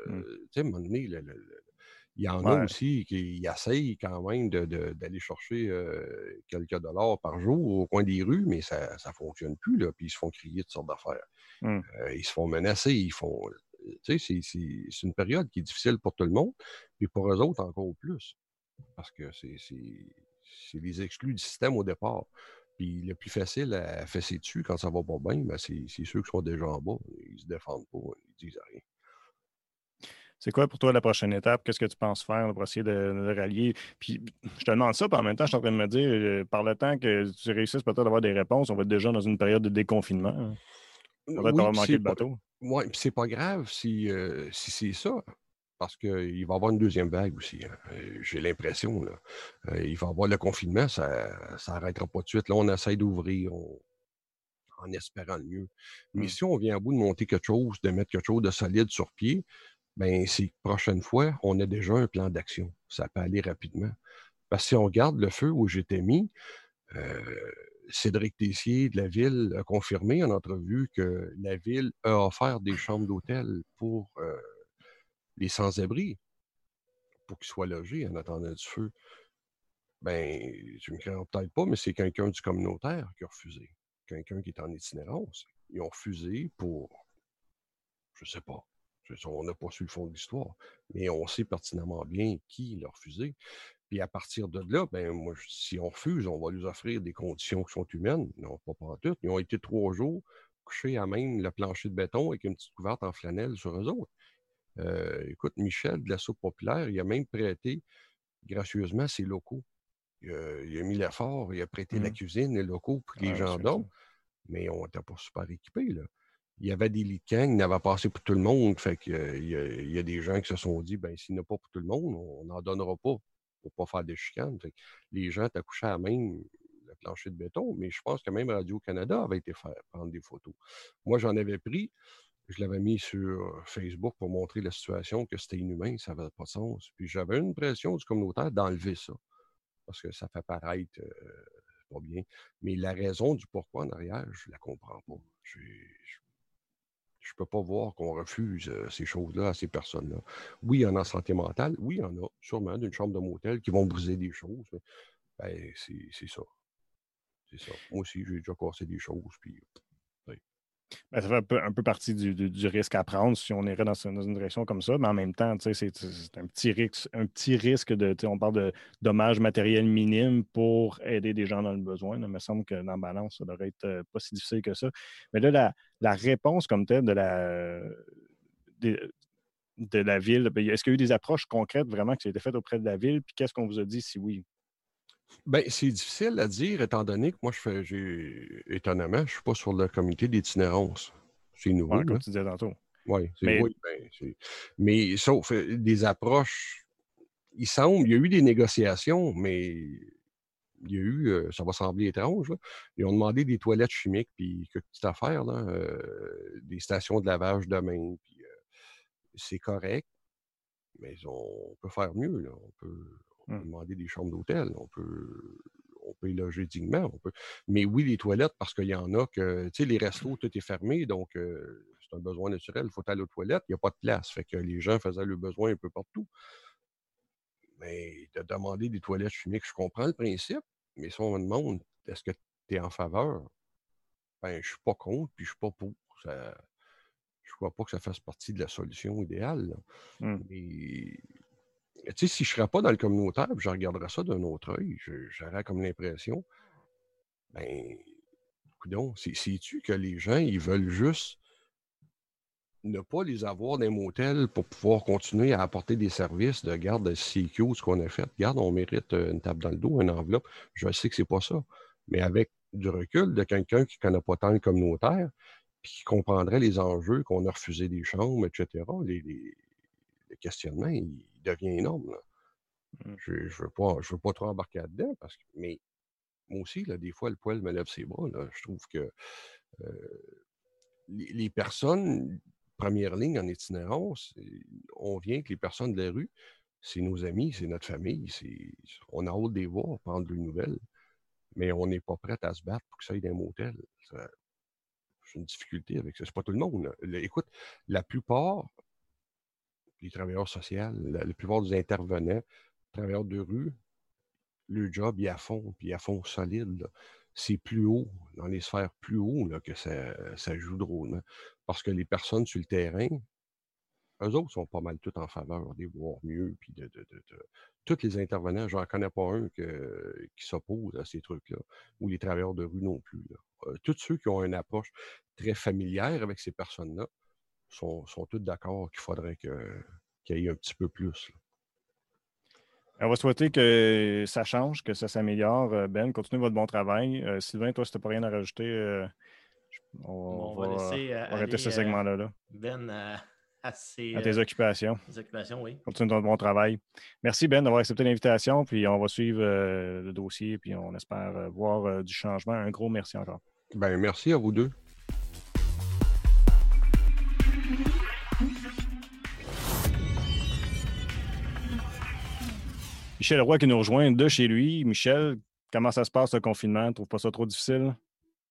Mmh. tu sais, à un moment donné, il y en a aussi qui essayent quand même d'aller chercher quelques dollars par jour au coin des rues, mais ça ne fonctionne plus, là, puis ils se font crier toutes sortes d'affaires. Mmh. ils se font menacer, ils font... Tu sais, c'est une période qui est difficile pour tout le monde, puis pour eux autres encore plus, parce que c'est les exclus du système au départ. Puis le plus facile à fesser dessus quand ça va pas bien, ben c'est ceux qui sont déjà en bas. Ils se défendent pas, ils disent rien. C'est quoi pour toi la prochaine étape? Qu'est-ce que tu penses faire pour essayer de, rallier? Puis je te demande ça, puis en même temps, je suis en train de me dire, euh, par le temps que tu réussisses peut-être à avoir des réponses, on va être déjà dans une période de déconfinement. Hein. Va oui, manqué le bateau. Oui, puis c'est pas grave si, euh, si c'est ça parce qu'il va y avoir une deuxième vague aussi. Hein. Euh, j'ai l'impression. il va y avoir le confinement, ça n'arrêtera pas de suite. Là, on essaie d'ouvrir en espérant le mieux. Mais mmh. si on vient à bout de monter quelque chose, de mettre quelque chose de solide sur pied, ben c'est prochaine fois, on a déjà un plan d'action. Ça peut aller rapidement. Parce que si on regarde le feu où j'étais mis, euh, Cédric Tessier de la ville a confirmé en entrevue que la ville a offert des chambres d'hôtel pour euh, les sans-abri, pour qu'ils soient logés en attendant du feu. Ben, tu me crois peut-être pas, mais c'est quelqu'un du communautaire qui a refusé. Quelqu'un qui est en itinérance. Ils ont refusé pour, je sais pas, on n'a pas su le fond de l'histoire, mais on sait pertinemment bien qui l'a refusé. Puis à partir de là, ben moi, si on refuse, on va lui offrir des conditions qui sont humaines. Non, pas pour tout. Ils ont été trois jours couchés à même le plancher de béton avec une petite couverte en flanelle sur eux autres. Euh, écoute, Michel de la soupe populaire, il a même prêté gracieusement ses locaux. Il a, mis l'effort, il a prêté la mmh. cuisine, les locaux pour que les gens dorment, mais on n'était pas super équipés. Là il y avait des lits de il n'avait pas assez pour tout le monde. Fait qu'il il y, a des gens qui se sont dit, ben s'il n'y a pas pour tout le monde, on n'en donnera pas pour pas faire des chicanes. les gens t'accouchaient à même le plancher de béton, mais je pense que même Radio-Canada avait été faire prendre des photos. Moi, j'en avais pris, je l'avais mis sur Facebook pour montrer la situation, que c'était inhumain, ça n'avait pas de sens. Puis j'avais une pression du communautaire d'enlever ça, parce que ça fait paraître euh, pas bien. Mais la raison du pourquoi en arrière, je la comprends pas. Je, je ne peux pas voir qu'on refuse ces choses-là à ces personnes-là. Oui, il y en a en santé mentale. Oui, il y en a sûrement d'une chambre de motel qui vont briser des choses. Ben, c'est ça. C'est ça. Moi aussi, j'ai déjà cassé des choses. Puis, ben, ça fait un peu, partie du, risque à prendre si on irait dans, une direction comme ça, mais en même temps, c'est un petit risque, un petit risque de, on parle de dommages matériels minimes pour aider des gens dans le besoin. Il me semble que dans la balance, ça devrait être euh, pas si difficile que ça. Mais là, la, réponse comme telle de la, de la ville? Ben, est-ce qu'il y a eu des approches concrètes vraiment qui ont été faites auprès de la ville? Puis qu'est-ce qu'on vous a dit? Si oui? Bien, c'est difficile à dire, étant donné que moi, je fais, j'ai, étonnamment, je ne suis pas sur le comité d'itinérance. C'est nouveau. comme tu disais tantôt. Ouais, mais... Oui, ben, mais sauf euh, des approches, il semble, il y a eu des négociations, mais il y a eu, euh, ça va sembler étrange, ils ont demandé des toilettes chimiques, puis que petite affaire, là, euh, des stations de lavage de main, puis c'est correct, mais on peut faire mieux. Là. On peut, Mmh. demander des chambres d'hôtel, on peut, on peut y loger dignement. On peut... Mais oui, les toilettes, parce qu'il y en a que, tu sais, les restos, tout est fermé, donc c'est un besoin naturel. Il faut aller aux toilettes, il n'y a pas de place. Fait que les gens faisaient le besoin un peu partout. Mais de demander des toilettes chimiques, je comprends le principe, mais si on me demande est-ce que tu es en faveur, ben je suis pas contre, puis je suis pas pour. Ça, je crois pas que ça fasse partie de la solution idéale. Mmh. Mais tu sais, si je ne serais pas dans le communautaire, je regarderais ça d'un autre œil, j'aurais comme l'impression, ben, coudon, sais-tu que les gens, ils veulent juste ne pas les avoir dans les motels pour pouvoir continuer à apporter des services de garde de CQ, ce qu'on a fait. Garde, on mérite euh, une table dans le dos, une enveloppe. Je sais que c'est pas ça. Mais avec du recul de quelqu'un qui ne connaît pas tant le communautaire, puis qui comprendrait les enjeux, qu'on a refusé des chambres, etc., les, le questionnement, il devient énorme. Mmh. Je ne veux, pas, je veux pas trop embarquer là-dedans, parce que, mais moi aussi, là, des fois, le poil me lève ses bras. Je trouve que les, personnes, première ligne en itinérance, on vient que les personnes de la rue, c'est nos amis, c'est notre famille. On a hâte de les voir, prendre des nouvelles, mais on n'est pas prêt à se battre pour que ça aille dans un motel. J'ai une difficulté avec ça. C'est pas tout le monde. Écoute, la plupart les travailleurs sociaux, la, plupart des intervenants, travailleurs de rue, le job est à fond, puis à fond solide. C'est plus haut, dans les sphères plus haut, que ça, joue drôlement. Parce que les personnes sur le terrain, eux autres sont pas mal tous en faveur des voir mieux, puis de, de, tous les intervenants, je n'en connais pas un qui s'oppose à ces trucs-là, ou les travailleurs de rue non plus. Euh, tous ceux qui ont une approche très familière avec ces personnes-là, sont, sont tous d'accord qu'il faudrait qu'il y ait un petit peu plus. On va souhaiter que ça change, que ça s'améliore. Euh, ben, continuez votre bon travail. Euh, Sylvain, toi, si tu n'as pas rien à rajouter, euh, on, va, laisser, arrêter ce segment-là. Ben, à, tes occupations. occupations, oui. Continue ton bon travail. Merci, Ben, d'avoir accepté l'invitation. Puis on va suivre le dossier. Puis on espère voir du changement. Un gros merci encore. Ben, merci à vous deux. Michel Roy qui nous rejoint de chez lui. Michel, comment ça se passe le confinement? Tu trouves pas ça trop difficile?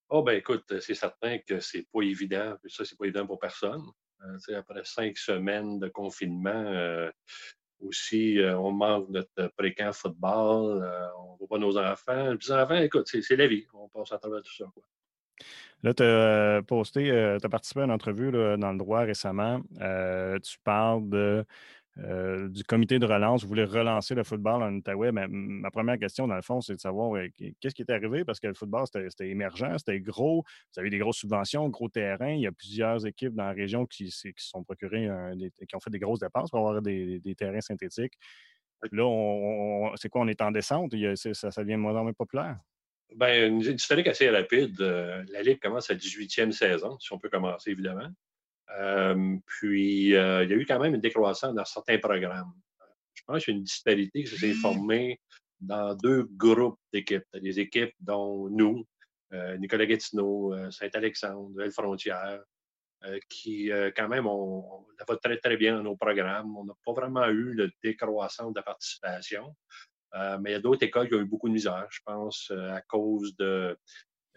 Oh ben écoute, c'est certain que c'est pas évident. Ça, c'est pas évident pour personne. Euh, après cinq semaines de confinement, euh, aussi, euh, on manque notre précamp football, on ne voit pas nos enfants. Les enfants, écoute, c'est la vie. On passe à travers tout ça. Là, tu as posté, tu as participé à une entrevue dans le droit récemment. tu parles de euh, du comité de relance. Vous voulez relancer le football en Outaouais. Mais ma première question, dans le fond, c'est de savoir euh, qu'est-ce qui est arrivé? Parce que le football, c'était émergent, c'était gros. Vous avez des grosses subventions, gros terrain. Il y a plusieurs équipes dans la région qui, se sont procurées, qui ont fait des grosses dépenses pour avoir des, terrains synthétiques. Là, c'est quoi? On est en descente? ça, ça devient de moins en moins populaire? Bien, une historique assez rapide. Euh, la Ligue commence à 18e saison, si on peut commencer, évidemment puis, il y a eu quand même une décroissance dans certains programmes. Je pense qu'il y a une disparité qui s'est formée dans deux groupes d'équipes. Des équipes dont nous, Nicolas Gatineau, Saint-Alexandre, Nouvelle-Frontière, qui, quand même, on, va très, très bien dans nos programmes. On n'a pas vraiment eu de décroissance de participation. mais il y a d'autres écoles qui ont eu beaucoup de misère, je pense, à cause de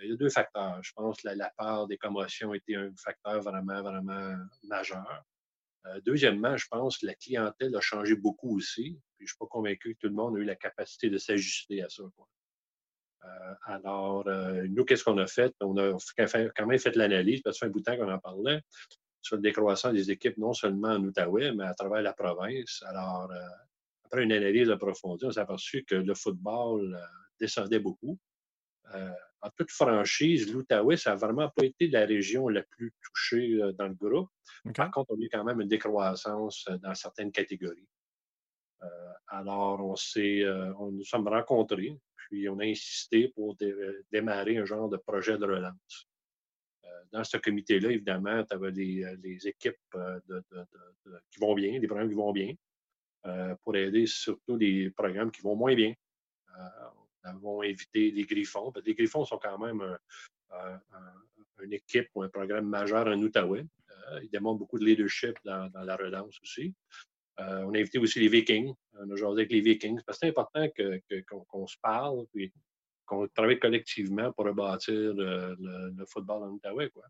il y a deux facteurs. Je pense que la, part des commotions était un facteur vraiment, vraiment majeur. Euh, deuxièmement, je pense que la clientèle a changé beaucoup aussi. je ne suis pas convaincu que tout le monde a eu la capacité de s'ajuster à ça. Euh, alors, euh, nous, qu'est-ce qu'on a fait? On a quand même fait l'analyse, parce que ça fait un bout de temps qu'on en parlait, sur le décroissant des équipes, non seulement en Outaouais, mais à travers la province. Alors, après une analyse approfondie, on s'est aperçu que le football descendait beaucoup. En toute franchise, l'Outaouais, ça n'a vraiment pas été la région la plus touchée dans le groupe. Par contre, on a eu quand même une décroissance dans certaines catégories. alors, on s'est, on nous sommes rencontrés, puis on a insisté pour démarrer un genre de projet de relance. dans ce comité-là, évidemment, tu avais les, équipes qui vont bien, des programmes qui vont bien, pour aider surtout les programmes qui vont moins bien vont invité les Griffons. les Griffons sont quand même une équipe ou un programme majeur en Outaouais. Euh, ils démontrent beaucoup de leadership dans, la relance aussi. Euh, on a invité aussi les Vikings. On a joué avec les Vikings. Parce que c'est important qu'on se parle et qu'on travaille collectivement pour rebâtir le, football en Outaouais. Quoi.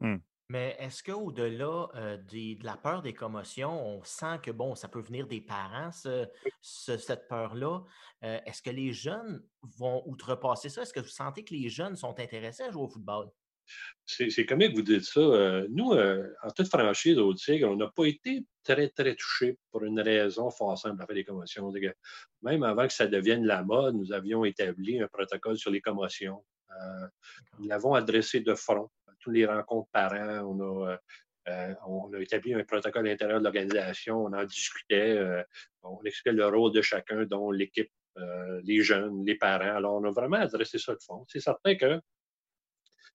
Hmm. Mais est-ce qu'au-delà euh, de la peur des commotions, on sent que bon, ça peut venir des parents, cette peur-là? Euh, est-ce que les jeunes vont outrepasser ça? Est-ce que vous sentez que les jeunes sont intéressés à jouer au football? C'est comme que vous dites ça. Euh, nous, en toute franchise au Tigre, on n'a pas été très, très touchés pour une raison fort simple, fait des commotions. Même avant que ça devienne la mode, nous avions établi un protocole sur les commotions. nous l'avons adressé de front toutes les rencontres parents, on a, euh, a établi un protocole à l'intérieur de l'organisation, on en discutait, euh, on expliquait le rôle de chacun, dont l'équipe, euh, les jeunes, les parents. Alors, on a vraiment adressé ça de fond. C'est certain que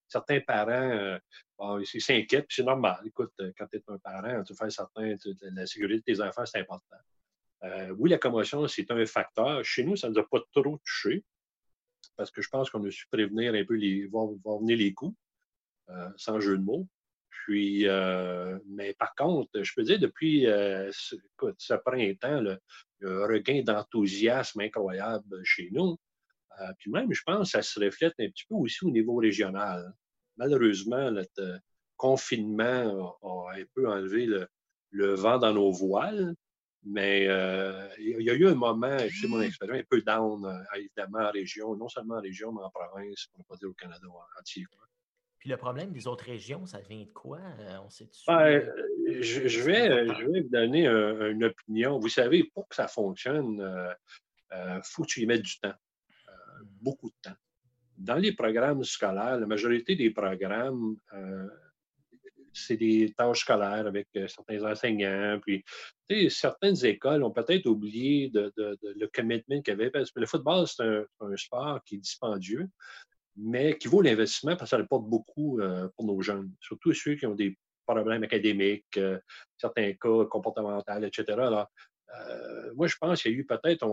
certains parents s'inquiètent, c'est normal. Écoute, quand tu es un parent, tu fais certain, la sécurité de tes enfants, c'est important. oui, la commotion, c'est un facteur. Chez nous, ça ne nous a pas trop touché parce que je pense qu'on a su prévenir un peu les, voir venir les coups. Euh, sans jeu de mots. Puis, euh, mais par contre, je peux dire, depuis euh, ce, printemps, le, un regain d'enthousiasme incroyable chez nous. puis même, je pense ça se reflète un petit peu aussi au niveau régional. Malheureusement, notre confinement a, un peu enlevé le, vent dans nos voiles. Mais il y a eu un moment, c'est mon expérience, un peu down, évidemment, en région, non seulement en région, mais en province, pour ne pas dire au Canada entier. Puis le problème des autres régions, ça vient de quoi? Euh, on sait ben, je, vais, je vais vous donner une opinion. Vous savez, pour que ça fonctionne, il euh, faut que tu y mettes du temps, mmh. beaucoup de temps. Dans les programmes scolaires, la majorité des programmes, c'est des tâches scolaires avec certains enseignants. Puis, certaines écoles ont peut-être oublié de, le commitment qu'il y avait. Parce que le football, c'est un, sport qui est dispendieux mais qui vaut l'investissement parce que ça apporte beaucoup euh, pour nos jeunes, surtout ceux qui ont des problèmes académiques, euh, certains cas comportementaux, etc. Alors, euh, moi, je pense qu'il y a eu peut-être,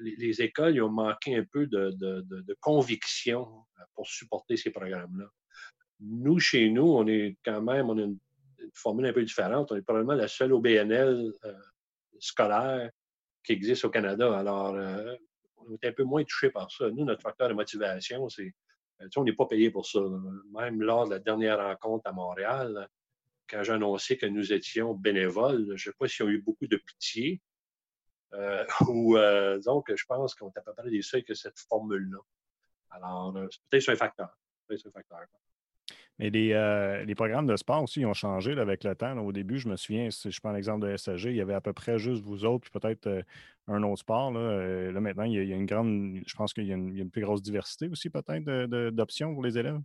les, écoles ont manqué un peu de, conviction pour supporter ces programmes-là. Nous, chez nous, on est quand même, on a une, formule un peu différente. On est probablement la seule OBNL scolaire qui existe au Canada. Alors, on est un peu moins touché par ça. Nous, notre facteur de motivation, c'est euh, on n'est pas payé pour ça. Même lors de la dernière rencontre à Montréal, quand j'ai annoncé que nous étions bénévoles, je ne sais pas s'il y a eu beaucoup de pitié. Euh, ou euh, donc, je pense qu'on est à peu près des seuils que cette formule-là. Alors, c'est peut-être un facteur. Peut-être un facteur. Mais les, les, programmes de sport aussi ont changé avec le temps. au début, je me souviens, si je prends l'exemple de SAG, il y avait à peu près juste vous autres, puis peut-être un autre sport. Là, là maintenant, il y, a, une grande. Je pense qu'il y, a une plus grosse diversité aussi, peut-être, d'options pour les élèves?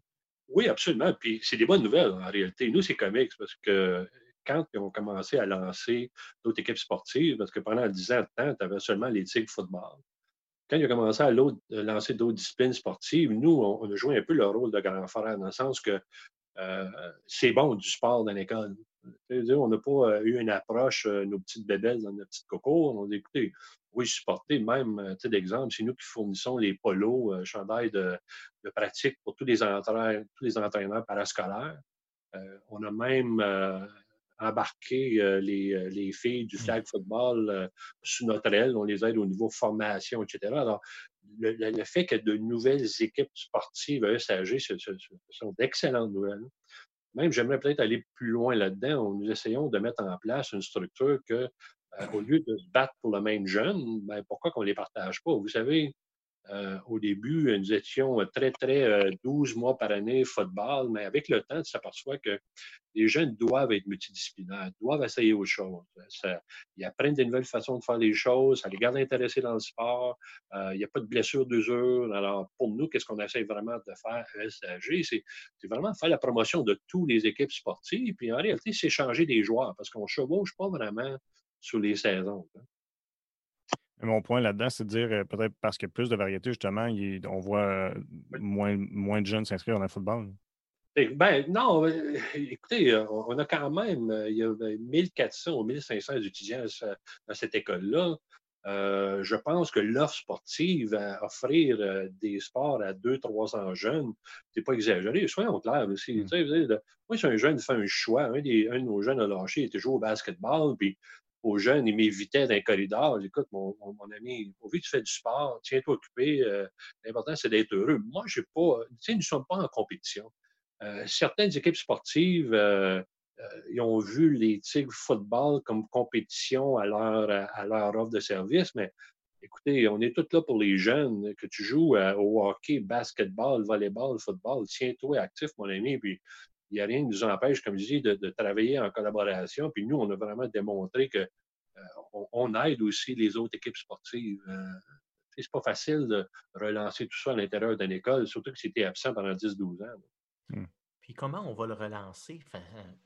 Oui, absolument. Puis c'est des bonnes nouvelles en réalité. Nous, c'est comique parce que quand ils ont commencé à lancer d'autres équipes sportives, parce que pendant 10 ans de temps, tu avais seulement les Tigres football. Quand ils ont commencé à lancer d'autres disciplines sportives, nous, on, a joué un peu le rôle de grand frère, dans le sens que euh, c'est bon du sport dans l'école. On n'a pas euh, eu une approche, euh, nos petites bébelles dans notre petite coco. On a dit, écoutez, oui, supporter même, tu d'exemple, c'est nous qui fournissons les polos, chandails de, pratique pour tous les, tous les entraîneurs parascolaires. on a même embarqué les, les, filles du mmh. flag football sous notre aile. On les aide au niveau formation, etc. Alors, le, fait que de nouvelles équipes sportives à ESAG, ce, sont d'excellentes nouvelles. Même, j'aimerais peut-être aller plus loin là-dedans. Nous essayons de mettre en place une structure que, euh, au lieu de se battre pour le même jeune, ben, pourquoi qu'on ne les partage pas? Vous savez, Euh, au début, nous étions très, très 12 mois par année football, mais avec le temps, tu s'aperçois que les jeunes doivent être multidisciplinaires, doivent essayer autre chose. ils apprennent des nouvelles façons de faire les choses, ça les garde intéressés dans le sport, il n'y a pas de blessure d'usure. Alors, pour nous, qu'est-ce qu'on essaie vraiment de faire à SAG? C'est vraiment faire la promotion de toutes les équipes sportives, puis en réalité, c'est changer des joueurs, parce qu'on ne chevauche pas vraiment sur les saisons. Hein. Mon point là-dedans, c'est de dire euh, peut-être parce qu'il y a plus de variété, justement, on voit euh, moins, moins de jeunes s'inscrire dans le football. Ben, non, euh, écoutez, on a quand même, il y a 1400 ou 1500 étudiants dans cette école-là. je pense que l'offre sportive à offrir des sports à 200-300 jeunes, c'est pas exagéré. Soyons clairs aussi. Mmh. Moi, si un jeune fait un choix, un, des, un de nos jeunes a lâché, il était joué au basketball, puis aux jeunes, ils m'évitaient d'un corridor. Écoute, mon, mon, ami, au vu que tu fais du sport, tiens-toi occupé. Euh, l'important, c'est d'être heureux. Moi, je pas. Tu sais, nous ne sommes pas en compétition. Euh, certaines équipes sportives, euh, ils ont vu les Tigres football comme compétition à leur, à leur offre de service, mais écoutez, on est tous là pour les jeunes. Que tu joues au hockey, basketball, volleyball, football, tiens-toi actif, mon ami. Puis il n'y a rien qui nous empêche, comme je dis, de, travailler en collaboration. Puis nous, on a vraiment démontré qu'on euh, on aide aussi les autres équipes sportives. Euh, c'est pas facile de relancer tout ça à l'intérieur d'une école, surtout que c'était absent pendant 10-12 ans. Hmm. Puis comment on va le relancer,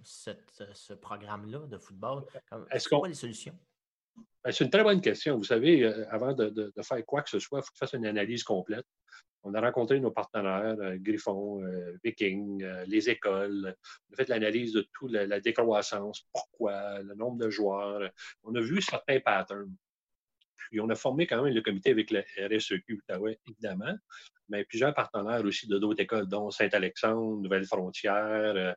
ce programme-là de football? Est-ce qu'on les solutions? Ben, c'est une très bonne question. Vous savez, euh, avant de, faire quoi que ce soit, il faut que tu fasses une analyse complète. On a rencontré nos partenaires, euh, Griffon, euh, Viking, les écoles. On a fait l'analyse de toute la, décroissance, pourquoi, le nombre de joueurs. On a vu certains patterns. Puis on a formé quand même le comité avec le RSEQ Outaouais, évidemment, mais plusieurs partenaires aussi de d'autres écoles, dont Saint-Alexandre, Nouvelle-Frontière.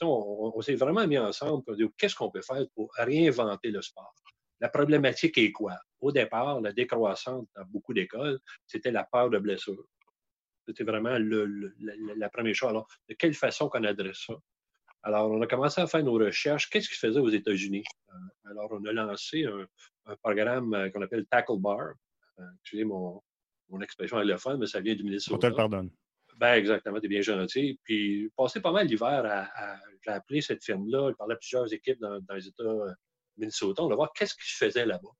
on, on s'est vraiment mis ensemble pour dire qu'est-ce qu'on peut faire pour réinventer le sport. La problématique est quoi? Au départ, la décroissante dans beaucoup d'écoles, c'était la peur de blessure. C'était vraiment la, première chose. Alors, de quelle façon qu'on adresse ça? Alors, on a commencé à faire nos recherches. Qu'est-ce qu'ils faisaient aux États-Unis? Euh, alors, on a lancé un, programme euh, qu'on appelle Tackle Bar. Euh, excusez mon, mon expression anglophone, mais ça vient du ministère. On te le pardonne. Ben, exactement, tu es bien gentil. Puis, passé pas mal l'hiver à, j'ai appelé cette firme-là, je parlais à plusieurs équipes dans, dans les États Minnesota. On va voir qu'est-ce qu'ils faisaient là-bas.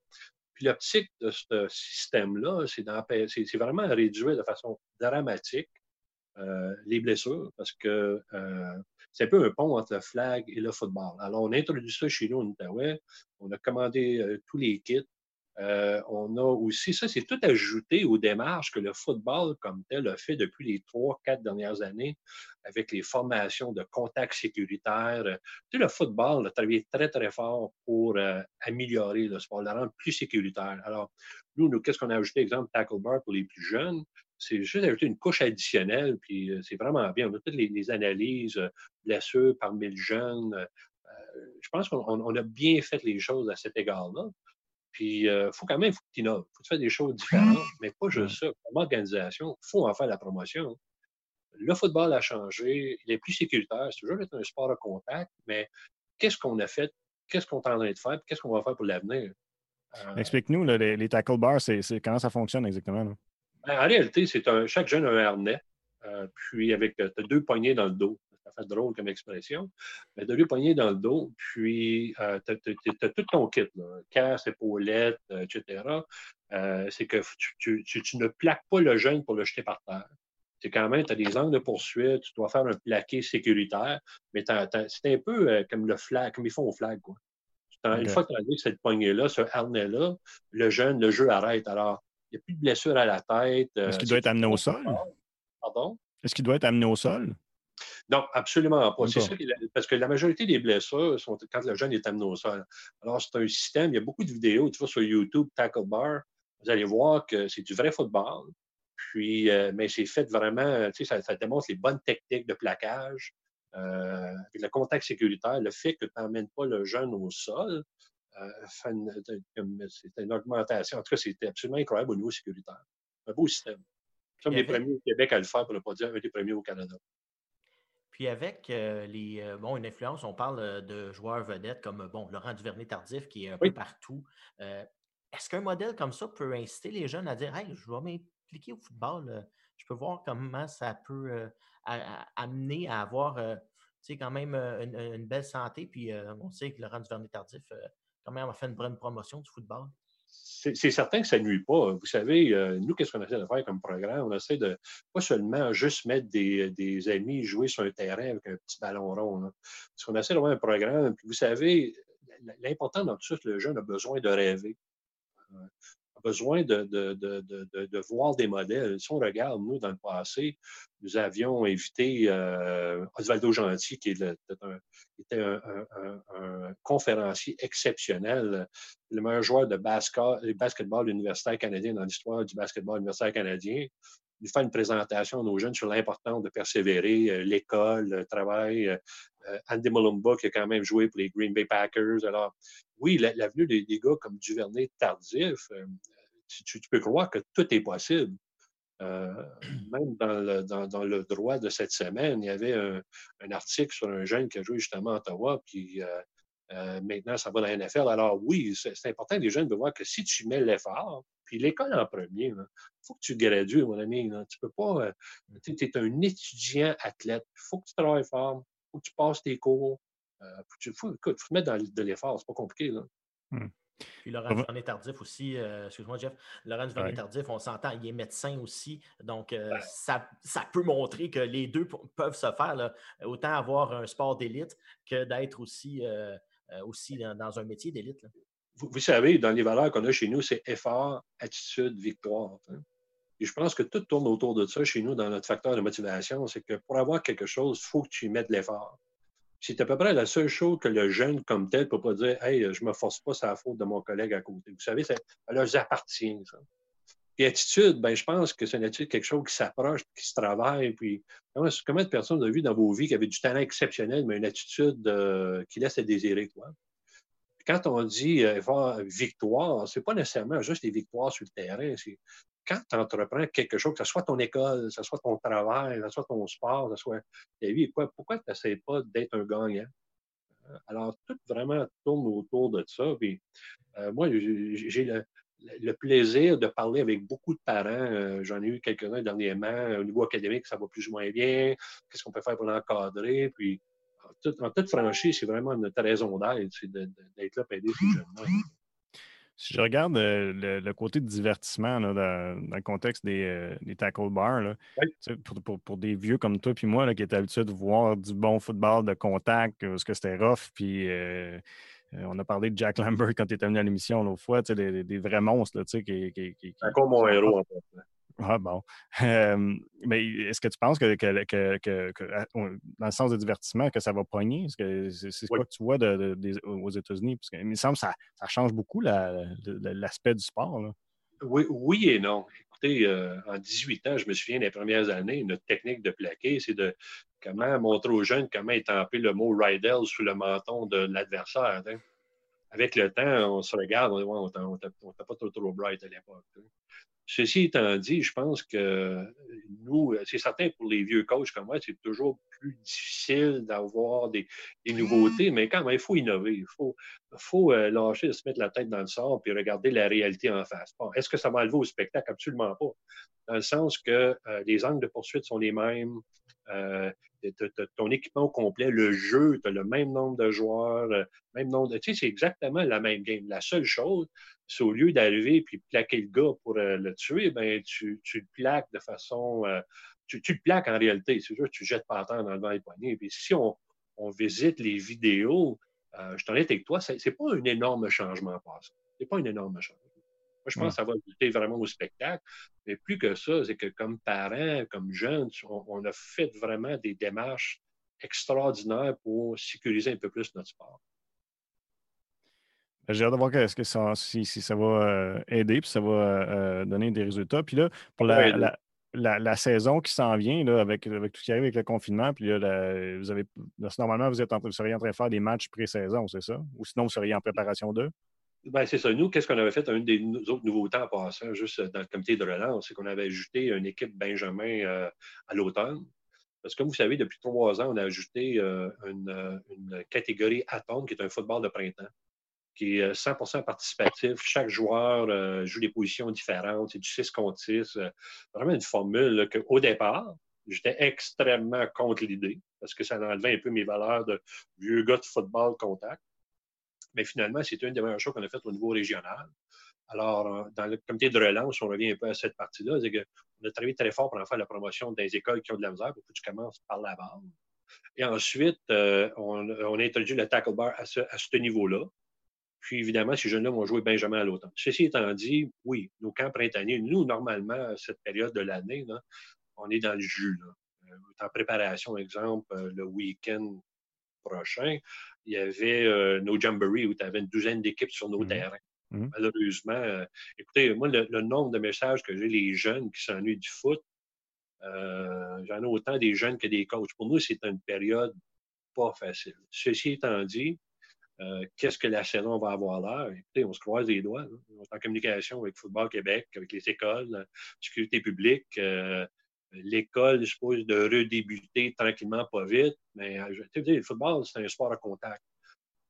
Puis l'optique de ce système-là, c'est vraiment réduire de façon dramatique euh, les blessures parce que euh, c'est un peu un pont entre le flag et le football. Alors, on a introduit ça chez nous en Outaouais. On a commandé euh, tous les kits. Euh, on a aussi, ça, c'est tout ajouté aux démarches que le football comme tel a fait depuis les trois, quatre dernières années avec les formations de contact sécuritaire. Tu sais, le football a travaillé très, très fort pour euh, améliorer le sport, le rendre plus sécuritaire. Alors, nous, nous qu'est-ce qu'on a ajouté, exemple, Tackle Bar pour les plus jeunes? C'est juste ajouter une couche additionnelle, puis euh, c'est vraiment bien. On a toutes les, analyses, blessures par mille jeunes. je pense qu'on a bien fait les choses à cet égard-là. Puis, il euh, faut quand même, faut que tu innoves. faut que tu des choses différentes, mais pas juste ça. Comme organisation, il faut en faire la promotion. Le football a changé, il est plus sécuritaire, c'est toujours un sport à contact, mais qu'est-ce qu'on a fait, qu'est-ce qu'on est en train de faire, qu'est-ce qu'on va faire pour l'avenir? Euh, Explique-nous, les, tackle bars, c'est, comment ça fonctionne exactement? Ben, en réalité, c'est un, chaque jeune a un harnais, euh, puis avec deux poignées dans le dos ça fait drôle comme expression, mais de lui pogner dans le dos, puis euh, tu as, tout ton kit, là, casse, épaulette, euh, etc. Euh, c'est que tu, ne plaques pas le jeune pour le jeter par terre. C'est quand même, tu as des angles de poursuite, tu dois faire un plaqué sécuritaire, mais c'est un peu comme le flag, comme ils font au flag. Quoi. Une fois que tu as dit cette poignée-là, ce harnais-là, le jeune, le jeu arrête. Alors, il n'y a plus de blessure à la tête. Est-ce qu'il doit être amené au sol? Pardon? Est-ce qu'il doit être amené au sol? Non, absolument pas. C'est ça, parce que la majorité des blessures sont quand le jeune est amené au sol. Alors, c'est un système, il y a beaucoup de vidéos, tu vois, sur YouTube, Tackle Bar, vous allez voir que c'est du vrai football. Puis, euh, mais c'est fait vraiment, tu sais, ça, démontre les bonnes techniques de plaquage, euh, avec le contact sécuritaire, le fait que tu n'emmènes pas le jeune au sol, euh, c'est une augmentation. En tout cas, c'était absolument incroyable au niveau sécuritaire. Un beau système. Nous sommes les premiers au Québec à le faire, pour ne pas dire un des premiers au Canada. Puis avec euh, les, euh, bon, une influence, on parle euh, de joueurs vedettes comme bon, Laurent Duvernay-Tardif qui est un peu partout. Est-ce qu'un modèle comme ça peut inciter les jeunes à dire Hey, je vais appliqué au football, je peux voir comment ça peut amener à avoir quand même une, belle santé? Puis on sait que Laurent Duvernay-Tardif, quand même, a fait une bonne promotion du football c'est certain que ça nuit pas. Vous savez, euh, nous, qu'est-ce qu'on essaie de faire comme programme? On essaie de pas seulement juste mettre des, amis jouer sur un terrain avec un petit ballon rond. Parce qu'on essaie d'avoir un programme. Puis vous savez, l'important dans tout ça, le jeune a besoin de rêver. Euh, besoin de, de, voir des modèles. Si on regarde, nous, dans le passé, nous avions invité euh, Osvaldo Gentil, qui, était un, conférencier exceptionnel, le meilleur joueur de basketball universitaire canadien dans l'histoire du basketball universitaire canadien. Il fait une présentation à nos jeunes sur l'importance de persévérer, euh, l'école, le travail. Euh, Andy Mulumba, qui a quand même joué pour les Green Bay Packers. Alors, oui, l'avenue des, des, gars comme Duvernay tardif, tu, peux croire que tout est possible. Euh, même dans le, droit de cette semaine, il y avait un, article sur un jeune qui a joué justement à Ottawa, puis euh, euh, maintenant ça va dans la NFL. Alors oui, c'est important les jeunes de voir que si tu mets l'effort, puis l'école en premier, il faut que tu gradues, mon ami. Tu peux pas. tu es un étudiant athlète. Il faut que tu travailles fort. Il faut que tu passes tes cours. Il faut, faut, te mettre dans de l'effort. C'est pas compliqué. Là. Mmh. Puis Laurent Duvernay Tardif aussi, euh, excuse-moi Jeff, Laurent Duvernay Tardif, on s'entend, il est médecin aussi. Donc, euh, ça, ça, peut montrer que les deux peuvent se faire. Autant avoir un sport d'élite que d'être aussi, euh, aussi dans, un métier d'élite. Vous, savez, dans les valeurs qu'on a chez nous, c'est effort, attitude, victoire. Hein. Et je pense que tout tourne autour de ça chez nous dans notre facteur de motivation. C'est que pour avoir quelque chose, il faut que tu mettes l'effort. C'est à peu près la seule chose que le jeune comme tel ne peut pas dire Hey, je ne me force pas, c'est la faute de mon collègue à côté. Vous savez, ça, leur appartient, ça. Puis attitude, ben, je pense que c'est une attitude quelque chose qui s'approche, qui se travaille. Puis comment, de personnes vous vu dans vos vies qui avaient du talent exceptionnel, mais une attitude euh, qui laisse à désirer, quoi? Quand on dit euh, victoire, ce n'est pas nécessairement juste des victoires sur le terrain. C'est quand tu entreprends quelque chose, que ce soit ton école, que ce soit ton travail, que ce soit ton sport, que ce soit ta vie, pourquoi tu n'essaies pas d'être un gagnant? Euh, alors, tout vraiment tourne autour de ça. Euh, moi, j'ai le, plaisir de parler avec beaucoup de parents. Euh, j'en ai eu quelques-uns dernièrement. Au niveau académique, ça va plus ou moins bien. Qu'est-ce qu'on peut faire pour l'encadrer? Puis, en, toute franchise, c'est vraiment notre raison d'être, c'est d'être là pour aider ces jeunes si je regarde euh, le, côté de divertissement dans, le contexte des, euh, tackle bars, pour, des vieux comme toi et moi qui étaient habitués de voir du bon football de contact, parce que c'était rough, puis euh, on a parlé de Jack Lambert quand il était venu à l'émission l'autre fois, des, des, vrais monstres. Là, qui, qui, qui, Encore mon héros en fait. Ah bon. mais est-ce que tu penses que, dans le sens de divertissement, que ça va pogner? Est-ce que c'est quoi que tu vois aux États-Unis? Parce il me semble que ça, change beaucoup l'aspect du sport. Oui, oui et non. Écoutez, euh, en 18 ans, je me souviens des premières années, notre technique de plaquer, c'est de comment montrer aux jeunes comment étamper le mot Rydell sous le menton de l'adversaire. Hein. Avec le temps, on se regarde, on ne t'a pas trop, trop bright à l'époque. Ceci étant dit, je pense que nous, c'est certain pour les vieux coachs comme moi, c'est toujours plus difficile d'avoir des, nouveautés, mais quand même, il faut innover. Il faut, faut euh, lâcher, se mettre la tête dans le sort et regarder la réalité en face. Est-ce que ça va enlever au spectacle? Absolument pas. Dans le sens que euh, les angles de poursuite sont les mêmes, euh, ton équipement au complet, le jeu, tu as le même nombre de joueurs, euh, même nombre de. Tu sais, c'est exactement la même game. La seule chose, c'est au lieu d'arriver et plaquer le gars pour euh, le tuer, ben, tu, tu, le plaques de façon. tu, tu, le plaques en réalité. C'est juste tu jettes pas terre dans le vent et poignet. Puis si on, on, visite les vidéos, je t'en ai avec toi, c'est pas un énorme changement passé. C'est pas un énorme changement je pense que ça va ajouter vraiment au spectacle. Mais plus que ça, c'est que comme parents, comme jeunes, on, a fait vraiment des démarches extraordinaires pour sécuriser un peu plus notre sport. J'ai hâte de voir que ça, si, ça va euh, aider, puis ça va euh, donner des résultats. Puis là, pour la, saison qui s'en vient, là, avec, avec, tout ce qui arrive avec le confinement, puis là, vous avez, normalement, vous, êtes en, vous seriez en train de faire des matchs pré-saison, c'est ça? Ou sinon, vous seriez en préparation d'eux? Ben, c'est ça. Nous, qu'est-ce qu'on avait fait? Une des autres nouveautés en passant, juste dans le comité de relance, c'est qu'on avait ajouté une équipe Benjamin euh, à l'automne. Parce que comme vous savez, depuis trois ans, on a ajouté euh, une, catégorie Atom, qui est un football de printemps, qui est 100% participatif. Chaque joueur joue des positions différentes. C'est du 6 contre 6. vraiment une formule qu'au départ, j'étais extrêmement contre l'idée parce que ça enlevait un peu mes valeurs de vieux gars de football contact. Mais finalement, c'est une des meilleures choses qu'on a faites au niveau régional. Alors, euh, dans le comité de relance, on revient un peu à cette partie-là, c'est qu'on a travaillé très fort pour en faire la promotion des écoles qui ont de la misère, pour que tu commences par la base. Et ensuite, euh, on, a introduit le tackle bar à ce, niveau-là. Puis, évidemment, ces jeunes-là vont jouer Benjamin à l'automne. Ceci étant dit, oui, nos camps printaniers, nous, normalement, cette période de l'année, on est dans le jus. Là. Euh, en préparation, exemple, le week-end prochain, il y avait nos jamborees où tu avais une douzaine d'équipes sur nos mmh terrains. Mmh. Malheureusement, euh, écoutez, moi, le, nombre de messages que j'ai les jeunes qui s'ennuient du foot, euh, j'en ai autant des jeunes que des coachs. Pour nous, c'est une période pas facile. Ceci étant dit, euh, qu'est-ce que la saison va avoir l'air? Écoutez, on se croise les doigts. On est en communication avec Football Québec, avec les écoles, la sécurité publique. L'école je suppose, de redébuter tranquillement, pas vite. Mais le football, c'est un sport à contact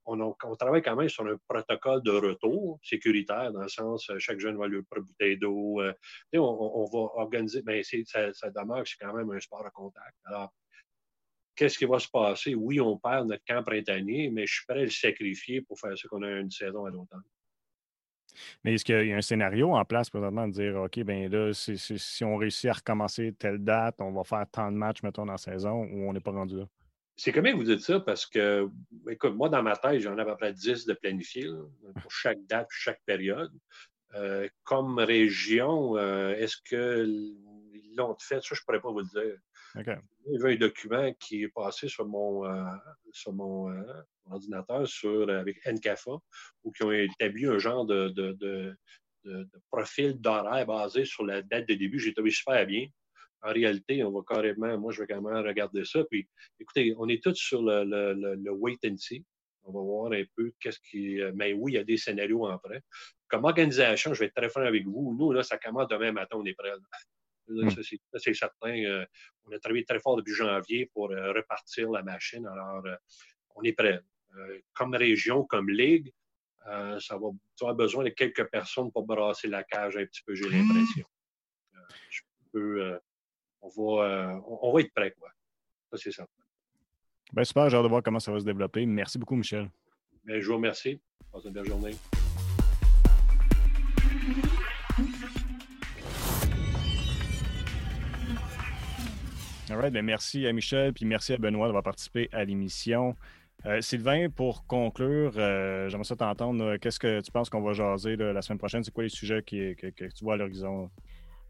on, travaille quand même sur un protocole de retour sécuritaire, dans le sens euh, chaque jeune va lui prendre une bouteille d'eau. Euh, on, va organiser, mais ça, ça demeure que c'est quand même un sport à contact. Alors, qu'est-ce qui va se passer? Oui, on perd notre camp printanier, mais je suis prêt à le sacrifier pour faire ça qu'on a une saison à l'automne. Mais est-ce qu'il y a un scénario en place présentement de dire, OK, bien là, si on réussit à recommencer telle date, on va faire tant de matchs, mettons, dans la saison, ou on n'est pas rendu là? C'est comment vous dites ça parce que, écoute, moi, dans ma tête, j'en ai à peu près 10 de planifiés pour chaque date, chaque période. Euh, comme région, euh, est-ce qu'ils l'ont fait? Ça, je ne pourrais pas vous le dire. Il y avait un document qui est passé sur mon, euh, sur mon ordinateur sur, avec NCAFA, où qui ont établi un genre de, de, de, profil d'horaire basé sur la date de début. J'ai trouvé super bien en réalité, on va carrément, moi, je vais carrément regarder ça. Puis, écoutez, on est tous sur le, le, wait and see. On va voir un peu qu'est-ce qui. Euh, mais oui, il y a des scénarios en prêt. Comme organisation, je vais être très franc avec vous. Nous, là, ça commence demain matin, on est prêt. Hmm. Ça, c'est certain. Euh, on a travaillé très fort depuis janvier pour euh, repartir la machine. Alors, on est prêt. comme région, comme ligue, ça va, as besoin de quelques personnes pour brasser la cage un petit peu, j'ai l'impression. je peux on va, euh, on, va être prêt, quoi. Ça, c'est certain. Ben, super, j'ai hâte de voir comment ça va se développer. Merci beaucoup, Michel. Ben, je vous remercie. Passez une belle journée. All right, ben merci à Michel, puis merci à Benoît d'avoir participé à l'émission. Euh, Sylvain, pour conclure, euh, j'aimerais ça t'entendre. Qu'est-ce que tu penses qu'on va jaser la semaine prochaine? C'est quoi les sujets que, tu vois à l'horizon?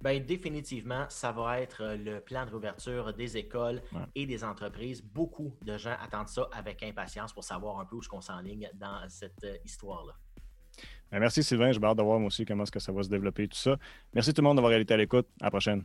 Bien, définitivement, ça va être euh, le plan de réouverture des écoles et des entreprises. Beaucoup de gens attendent ça avec impatience pour savoir un peu où je qu'on s'enligne dans cette euh, histoire-là. Ben, merci Sylvain, je hâte de voir moi aussi comment est-ce que ça va se développer tout ça. Merci tout le monde d'avoir été à l'écoute. À la prochaine.